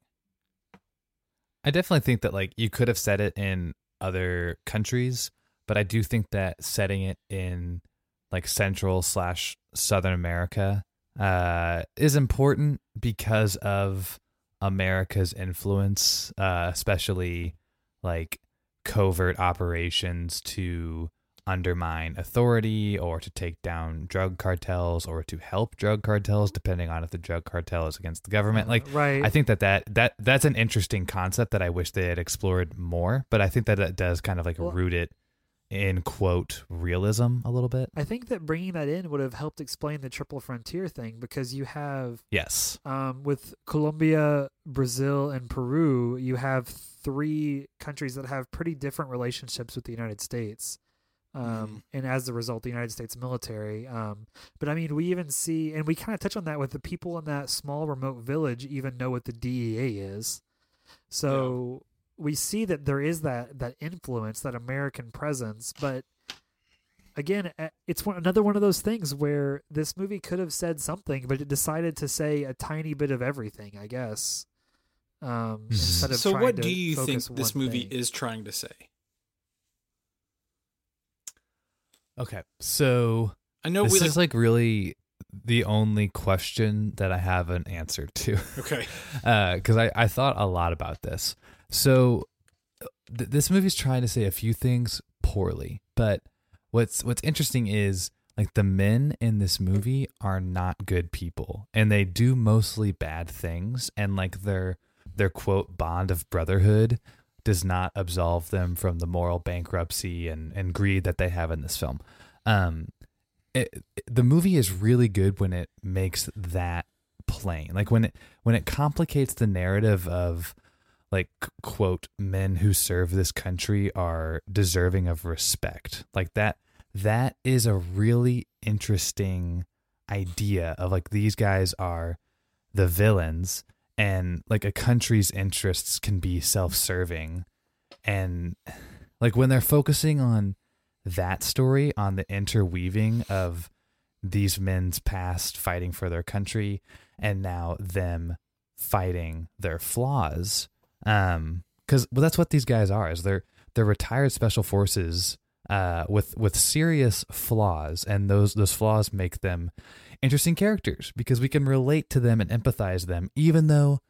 I definitely think that like you could have said it in other countries, but I do think that setting it in like Central slash Southern America uh, is important because of America's influence, uh, especially like covert operations to undermine authority or to take down drug cartels or to help drug cartels depending on if the drug cartel is against the government like uh, right. I think that, that that that's an interesting concept that I wish they had explored more but I think that that does kind of like Well- root it in quote realism a little bit I think that bringing that in would have helped explain the triple frontier thing because you have yes um, with Colombia, Brazil, and Peru, you have three countries that have pretty different relationships with the United States. Um, Mhm. And as a result, the United States military. Um, but I mean, we even see, and we kind of touch on that with the people in that small remote village even know what the DEA is. So we see that there is that that influence, that American presence, but again, it's one, another one of those things where this movie could have said something, but it decided to say a tiny bit of everything, I guess. Um, instead of So, what to do you think this movie thing. is trying to say? okay so I know this we like, is like really the only question that I have an answer to okay. because I, I thought a lot about this. So th- this movie's trying to say a few things poorly, but what's what's interesting is like the men in this movie are not good people, and they do mostly bad things, and like their their quote bond of brotherhood does not absolve them from the moral bankruptcy and and greed that they have in this film. Um, it, the movie is really good when it makes that plain like when it when it complicates the narrative of like quote men who serve this country are deserving of respect. Like that that is a really interesting idea of like these guys are the villains and like a country's interests can be self-serving. And like when they're focusing on that story on the interweaving of these men's past fighting for their country and now them fighting their flaws um cuz well that's what these guys are is they're they're retired special forces uh with with serious flaws and those those flaws make them interesting characters because we can relate to them and empathize them even though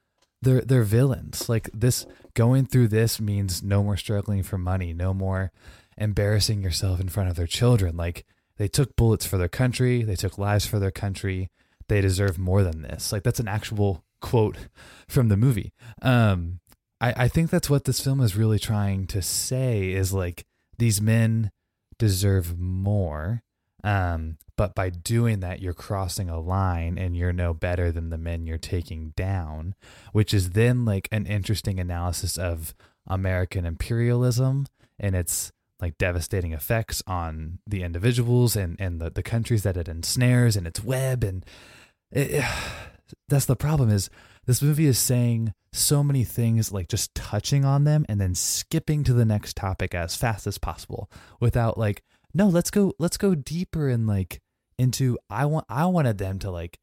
they're they're villains. Like this going through this means no more struggling for money no more embarrassing yourself in front of their children. Like they took bullets for their country they took lives for their country they deserve more than this. Like that's an actual quote from the movie. Um i i think that's what this film is really trying to say is like these men deserve more um but by doing that you're crossing a line and you're no better than the men you're taking down which is then like an interesting analysis of american imperialism and its like devastating effects on the individuals and and the, the countries that it ensnares in its web and it, that's the problem is this movie is saying so many things like just touching on them and then skipping to the next topic as fast as possible without like no let's go let's go deeper and like into i want i wanted them to like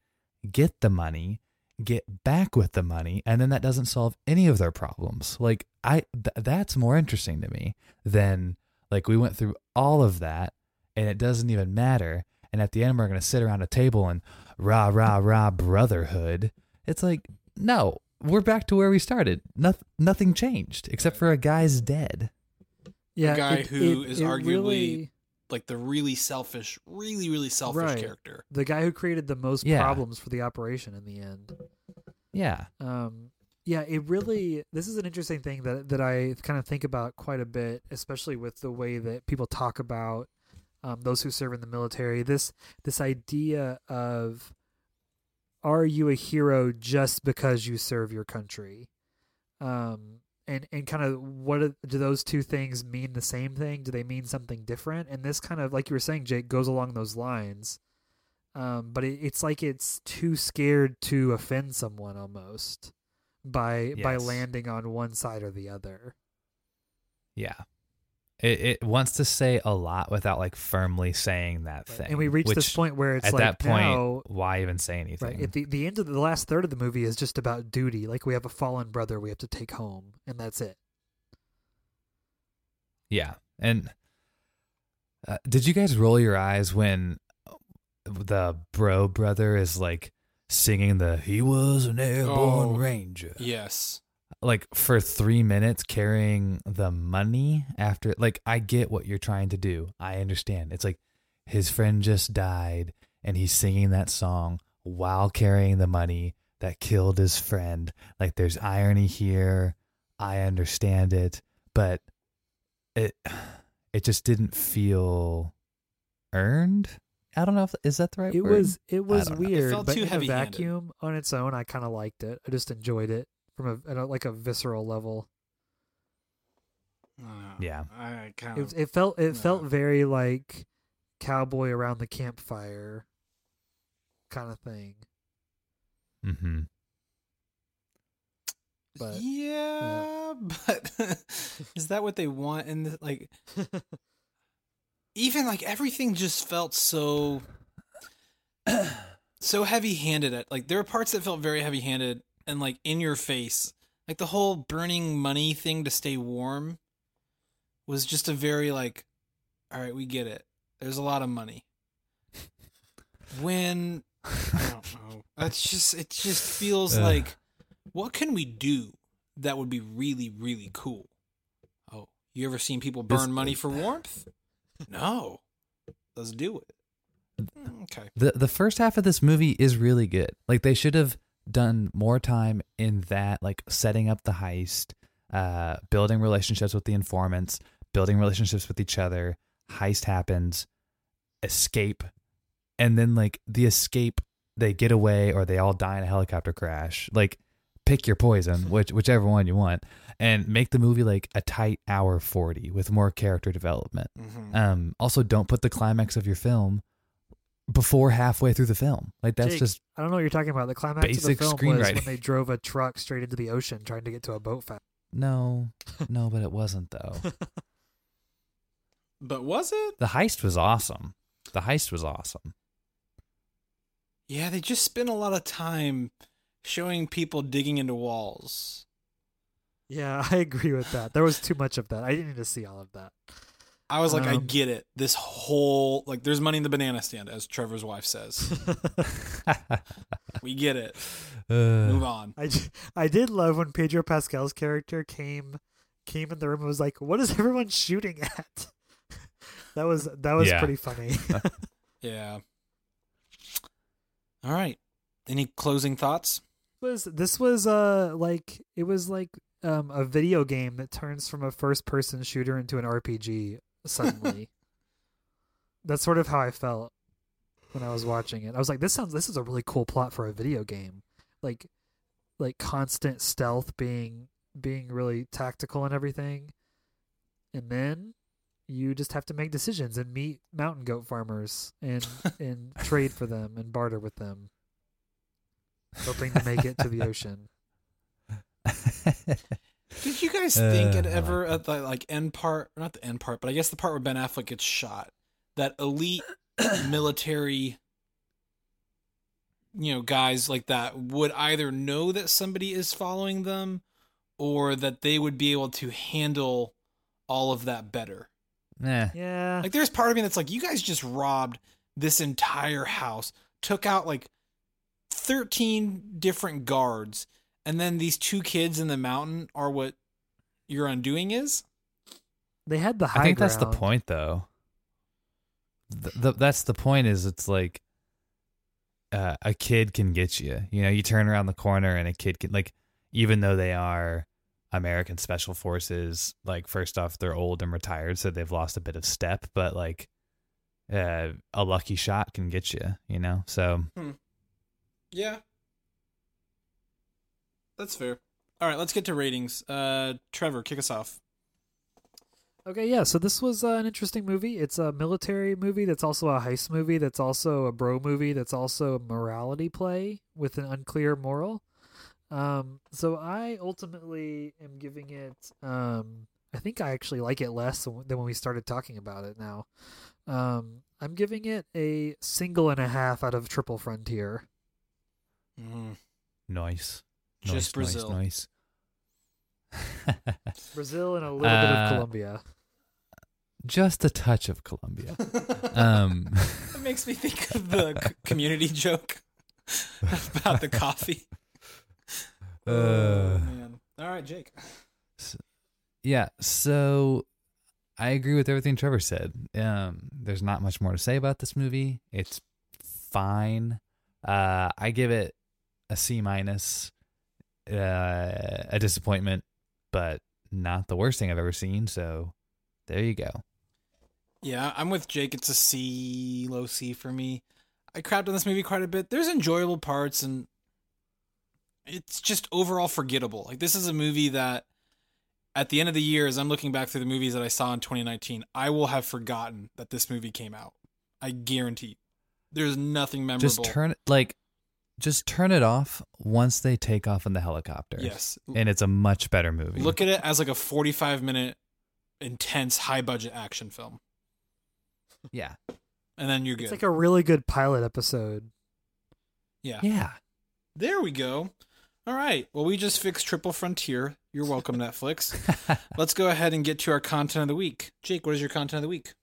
get the money get back with the money and then that doesn't solve any of their problems. Like i th- that's more interesting to me than like we went through all of that and it doesn't even matter. And at the end we're going to sit around a table and rah rah rah brotherhood. It's like no we're back to where we started Noth- nothing changed except for a guy's dead yeah, The guy it- who it- is it arguably really- Like the really selfish, really really selfish Right. character. the guy who created the most Yeah. problems for the operation in the end. yeah Um, yeah, it really. This is an interesting thing that that I kind of think about quite a bit, especially with the way that people talk about um, those who serve in the military. This this idea of are you a hero just because you serve your country? Um, and and kind of what are, do those two things mean the same thing? Do they mean something different? And this kind of like you were saying, Jake, goes along those lines. Um, but it, it's like it's too scared to offend someone almost by by landing on one side or the other. Yeah. It it wants to say a lot without like firmly saying that thing. and we reach this point where it's at like that point, now, why even say anything? right? At the the end of the, the last third of the movie is just about duty. Like we have a fallen brother we have to take home, and that's it. Yeah. And uh, did you guys roll your eyes when the bro brother is like singing the "He was an airborne Oh. ranger"? Yes. Like for three minutes carrying the money after. Like I get what you're trying to do. I understand. It's like his friend just died, and he's singing that song while carrying the money that killed his friend. Like there's irony here. I understand it, but it it just didn't feel earned. I don't know if is that the right It word. was it was don't. It weird, felt but too in a heavy-handed. vacuum on its own, I kind of liked it. I just enjoyed it from a, at a like a visceral level. Uh, Yeah. I kind It, of. it felt it felt very like cowboy around the campfire kind of thing. Mm-hmm. but- yeah, but is that what they want? And the, like, even like everything just felt so so heavy-handed at like there were parts that felt very heavy-handed and like in your face like the whole burning money thing to stay warm was just a very like all right we get it. There's a lot of money. When i don't know. That's just it just feels Ugh. like what can we do that would be really really cool? Oh you ever seen people This- burn money for warmth? No. Let's do it. Mm, okay. the the first half of this movie is really good. Like they should have done more time in that, like setting up the heist, uh, building relationships with the informants, building relationships with each other. Heist happens, escape, and then like the escape, they get away or they all die in a helicopter crash. Like pick your poison, which whichever one you want, and make the movie like a tight hour forty with more character development. Mhm. Um, also, don't put the climax of your film before halfway through the film. Like that's Jake, just I don't know what you're talking about. The climax Basic of the film was when they drove a truck straight into the ocean trying to get to a boat fast. no, no, but it wasn't though. but was it The heist was awesome. The heist was awesome. Yeah, they just spent a lot of time showing people digging into walls. Yeah, I agree with that. There was too much of that. I didn't need to see all of that. I was like, I Um, get it. This whole like, there's money in the banana stand, as Trevor's wife says. we get it. Move Uh, on. I did love when Pedro Pascal's character came came in the room and was like, "What is everyone shooting at?" that was that was Yeah. pretty funny. Yeah. All right. Any closing thoughts? was this was uh like it was like um a video game that turns from a first person shooter into an RPG suddenly. That's sort of how I felt when I was watching it. I was like, this sounds this is a really cool plot for a video game. Like like constant stealth being being really tactical and everything. And then you just have to make decisions and meet mountain goat farmers and and trade for them and barter with them hoping to make it to the ocean. Did you guys think Uh, it I ever at the like end part, not the end part, but I guess the part where Ben Affleck gets shot, that elite military, you know, guys like that would either know that somebody is following them, or that they would be able to handle all of that better. Nah. Yeah. Like, there's part of me that's like, you guys just robbed this entire house, took out like 13 different guards, and then these two kids in the mountain are what your undoing is? They had the high I think that's the point, though. The, the, that's the point. Is it's like uh, a kid can get you. You know, you turn around the corner and a kid can like, even though they are American Special Forces. Like, first off, they're old and retired, so they've lost a bit of step. But like, uh, a lucky shot can get you. You know, so Yeah. That's fair. All right, let's get to ratings. Uh, Trevor, kick us off. Okay, yeah. So this was uh, an interesting movie. It's a military movie that's also a heist movie. That's also a bro movie. That's also a morality play with an unclear moral. Um, so I ultimately am giving it um, I think I actually like it less than when we started talking about it now. Um, I'm giving it a single and a half out of Triple Frontier. Mm. Nice. Just nice, Brazil. Nice. nice. Brazil and a little bit of Uh, Colombia. Just a touch of Colombia. um, It makes me think of the c- community joke about the coffee. uh, oh, man. All right, Jake. yeah. So I agree with everything Trevor said. Um, there's not much more to say about this movie. It's fine. Uh, I give it a C minus. Uh, a disappointment, but not the worst thing I've ever seen. So there you go. Yeah, I'm with Jake. It's a C, low C for me. I crapped on this movie quite a bit. There's enjoyable parts, and it's just overall forgettable. Like this is a movie that, at the end of the year, as I'm looking back through the movies that I saw in 2019, I will have forgotten that this movie came out. I guarantee. There's nothing memorable. Just turn it like, just turn it off once they take off in the helicopter. Yes. and it's a much better movie. Look at it as like a 45 minute, intense, high budget action film, yeah, and then you're good. It's like a really good pilot episode. yeah. yeah. There we go. All right. Well, we just fixed Triple Frontier. You're welcome, Netflix. Let's go ahead and get to our content of the week. Jake, what is your content of the week?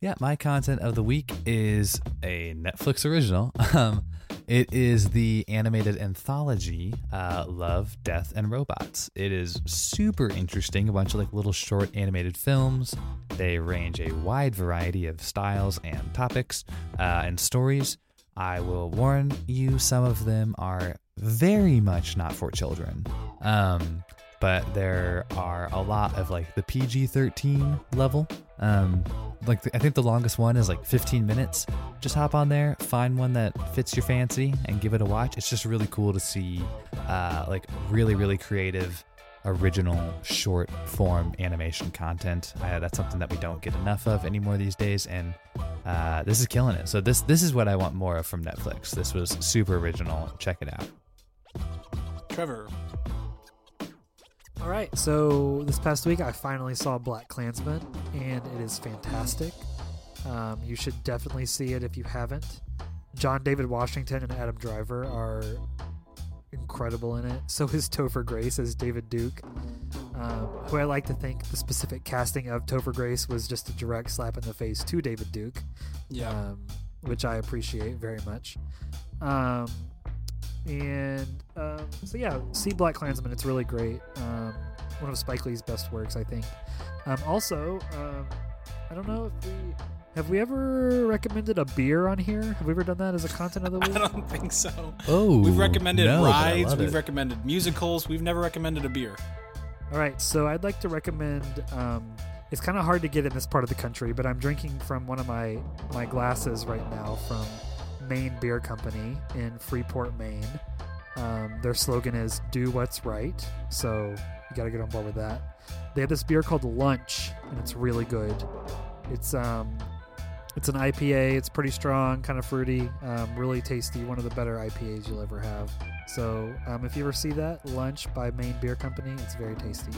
Yeah, my content of the week is a Netflix original. Um, it is the animated anthology uh, Love, Death, and Robots. It is super interesting. A bunch of like little short animated films. They range a wide variety of styles and topics uh, and stories. I will warn you, some of them are very much not for children. Um, but there are a lot of like the PG 13 level. Um, like I think the longest one is like 15 minutes. Just hop on there, find one that fits your fancy, and give it a watch. It's just really cool to see, uh, like really really creative, original short form animation content. Uh, that's something that we don't get enough of anymore these days, and uh, this is killing it. So this this is what I want more of from Netflix. This was super original. Check it out. Trevor. All right, so this past week I finally saw BlacKkKlansman, and it is fantastic. Um, you should definitely see it if you haven't. John David Washington and Adam Driver are incredible in it. So is Topher Grace as David Duke, um, who I like to think the specific casting of Topher Grace was just a direct slap in the face to David Duke. Yeah. um, which I appreciate very much. Um, and um, so yeah, see BlacKkKlansman. It's really great. Um, one of Spike Lee's best works, I think. Um, also, um, I don't know if we have we ever recommended a beer on here. Have we ever done that as a content of the week? I don't think so. Oh, We've recommended no, rides. We've it. recommended musicals. We've never recommended a beer. All right, so I'd like to recommend. Um, it's kind of hard to get in this part of the country, but I'm drinking from one of my my glasses right now from Maine Beer Company in Freeport, Maine. Um, their slogan is "Do what's right," so you got to get on board with that. They have this beer called Lunch, and it's really good. It's um, it's an IPA. It's pretty strong, kind of fruity, um, really tasty. One of the better IPAs you'll ever have. So um, if you ever see that Lunch by Maine Beer Company, it's very tasty.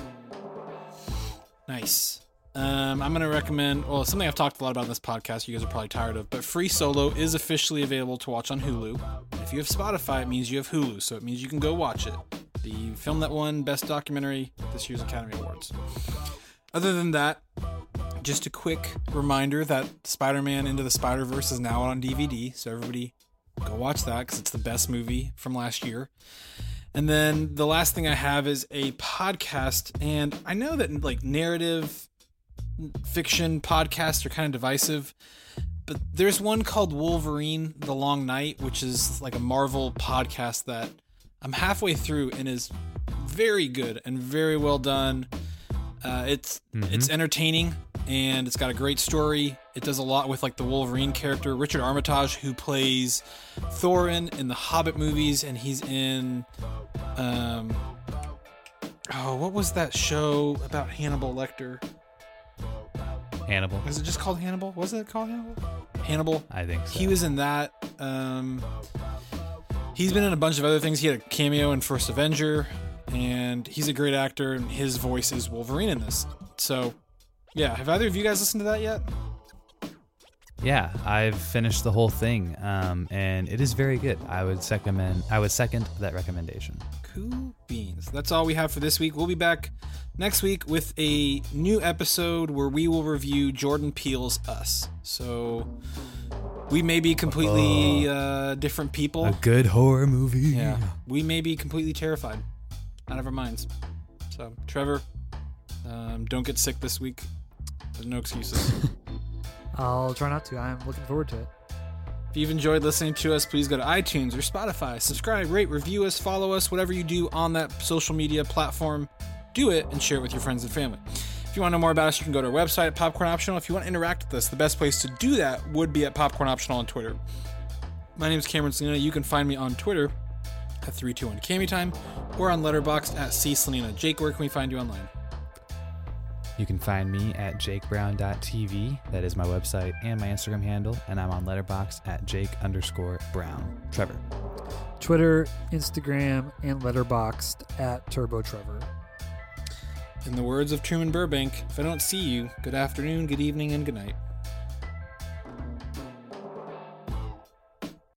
Nice. Um, I'm going to recommend, well, something I've talked a lot about in this podcast, you guys are probably tired of, but Free Solo is officially available to watch on Hulu. If you have Spotify, it means you have Hulu, so it means you can go watch it. The film that won Best Documentary this year's Academy Awards. Other than that, just a quick reminder that Spider Man Into the Spider Verse is now on DVD, so everybody go watch that because it's the best movie from last year. And then the last thing I have is a podcast, and I know that like narrative fiction podcasts are kind of divisive, but there's one called Wolverine: The Long Night, which is like a Marvel podcast that I'm halfway through and is very good and very well done. Uh, it's it's entertaining and it's got a great story. It does a lot with like the Wolverine character, Richard Armitage, who plays Thorin in the Hobbit movies, and he's in um oh what was that show about Hannibal Lecter? Hannibal. Is it just called Hannibal? Was it called Hannibal? Hannibal. I think so. He was in that. Um, he's been in a bunch of other things. He had a cameo in First Avenger. and he's a great actor, and his voice is Wolverine in this. So, yeah, have either of you guys listened to that yet? Yeah, I've finished the whole thing, um, and it is very good. I would second I would second that recommendation. Cool beans. That's all we have for this week. We'll be back next week with a new episode where we will review Jordan Peele's Us. So we may be completely uh, different people. A good horror movie. Yeah, we may be completely terrified, out of our minds. So Trevor, um, don't get sick this week. There's no excuses. I'll try not to. I'm looking forward to it. If you've enjoyed listening to us, please go to iTunes or Spotify, subscribe, rate, review us, follow us, whatever you do on that social media platform. Do it and share it with your friends and family. If you want to know more about us, you can go to our website at Popcorn Optional. If you want to interact with us, the best place to do that would be at Popcorn Optional on Twitter. My name is Cameron Selena. You can find me on Twitter at 321 Cami Time or on Letterboxd at C Selena. Jake, where can we find you online? You can find me at jakebrown.tv. That is my website and my Instagram handle. And I'm on Letterboxd at jake underscore brown. Trevor. Twitter, Instagram, and Letterboxd at Turbo Trevor. In the words of Truman Burbank, if I don't see you, good afternoon, good evening, and good night.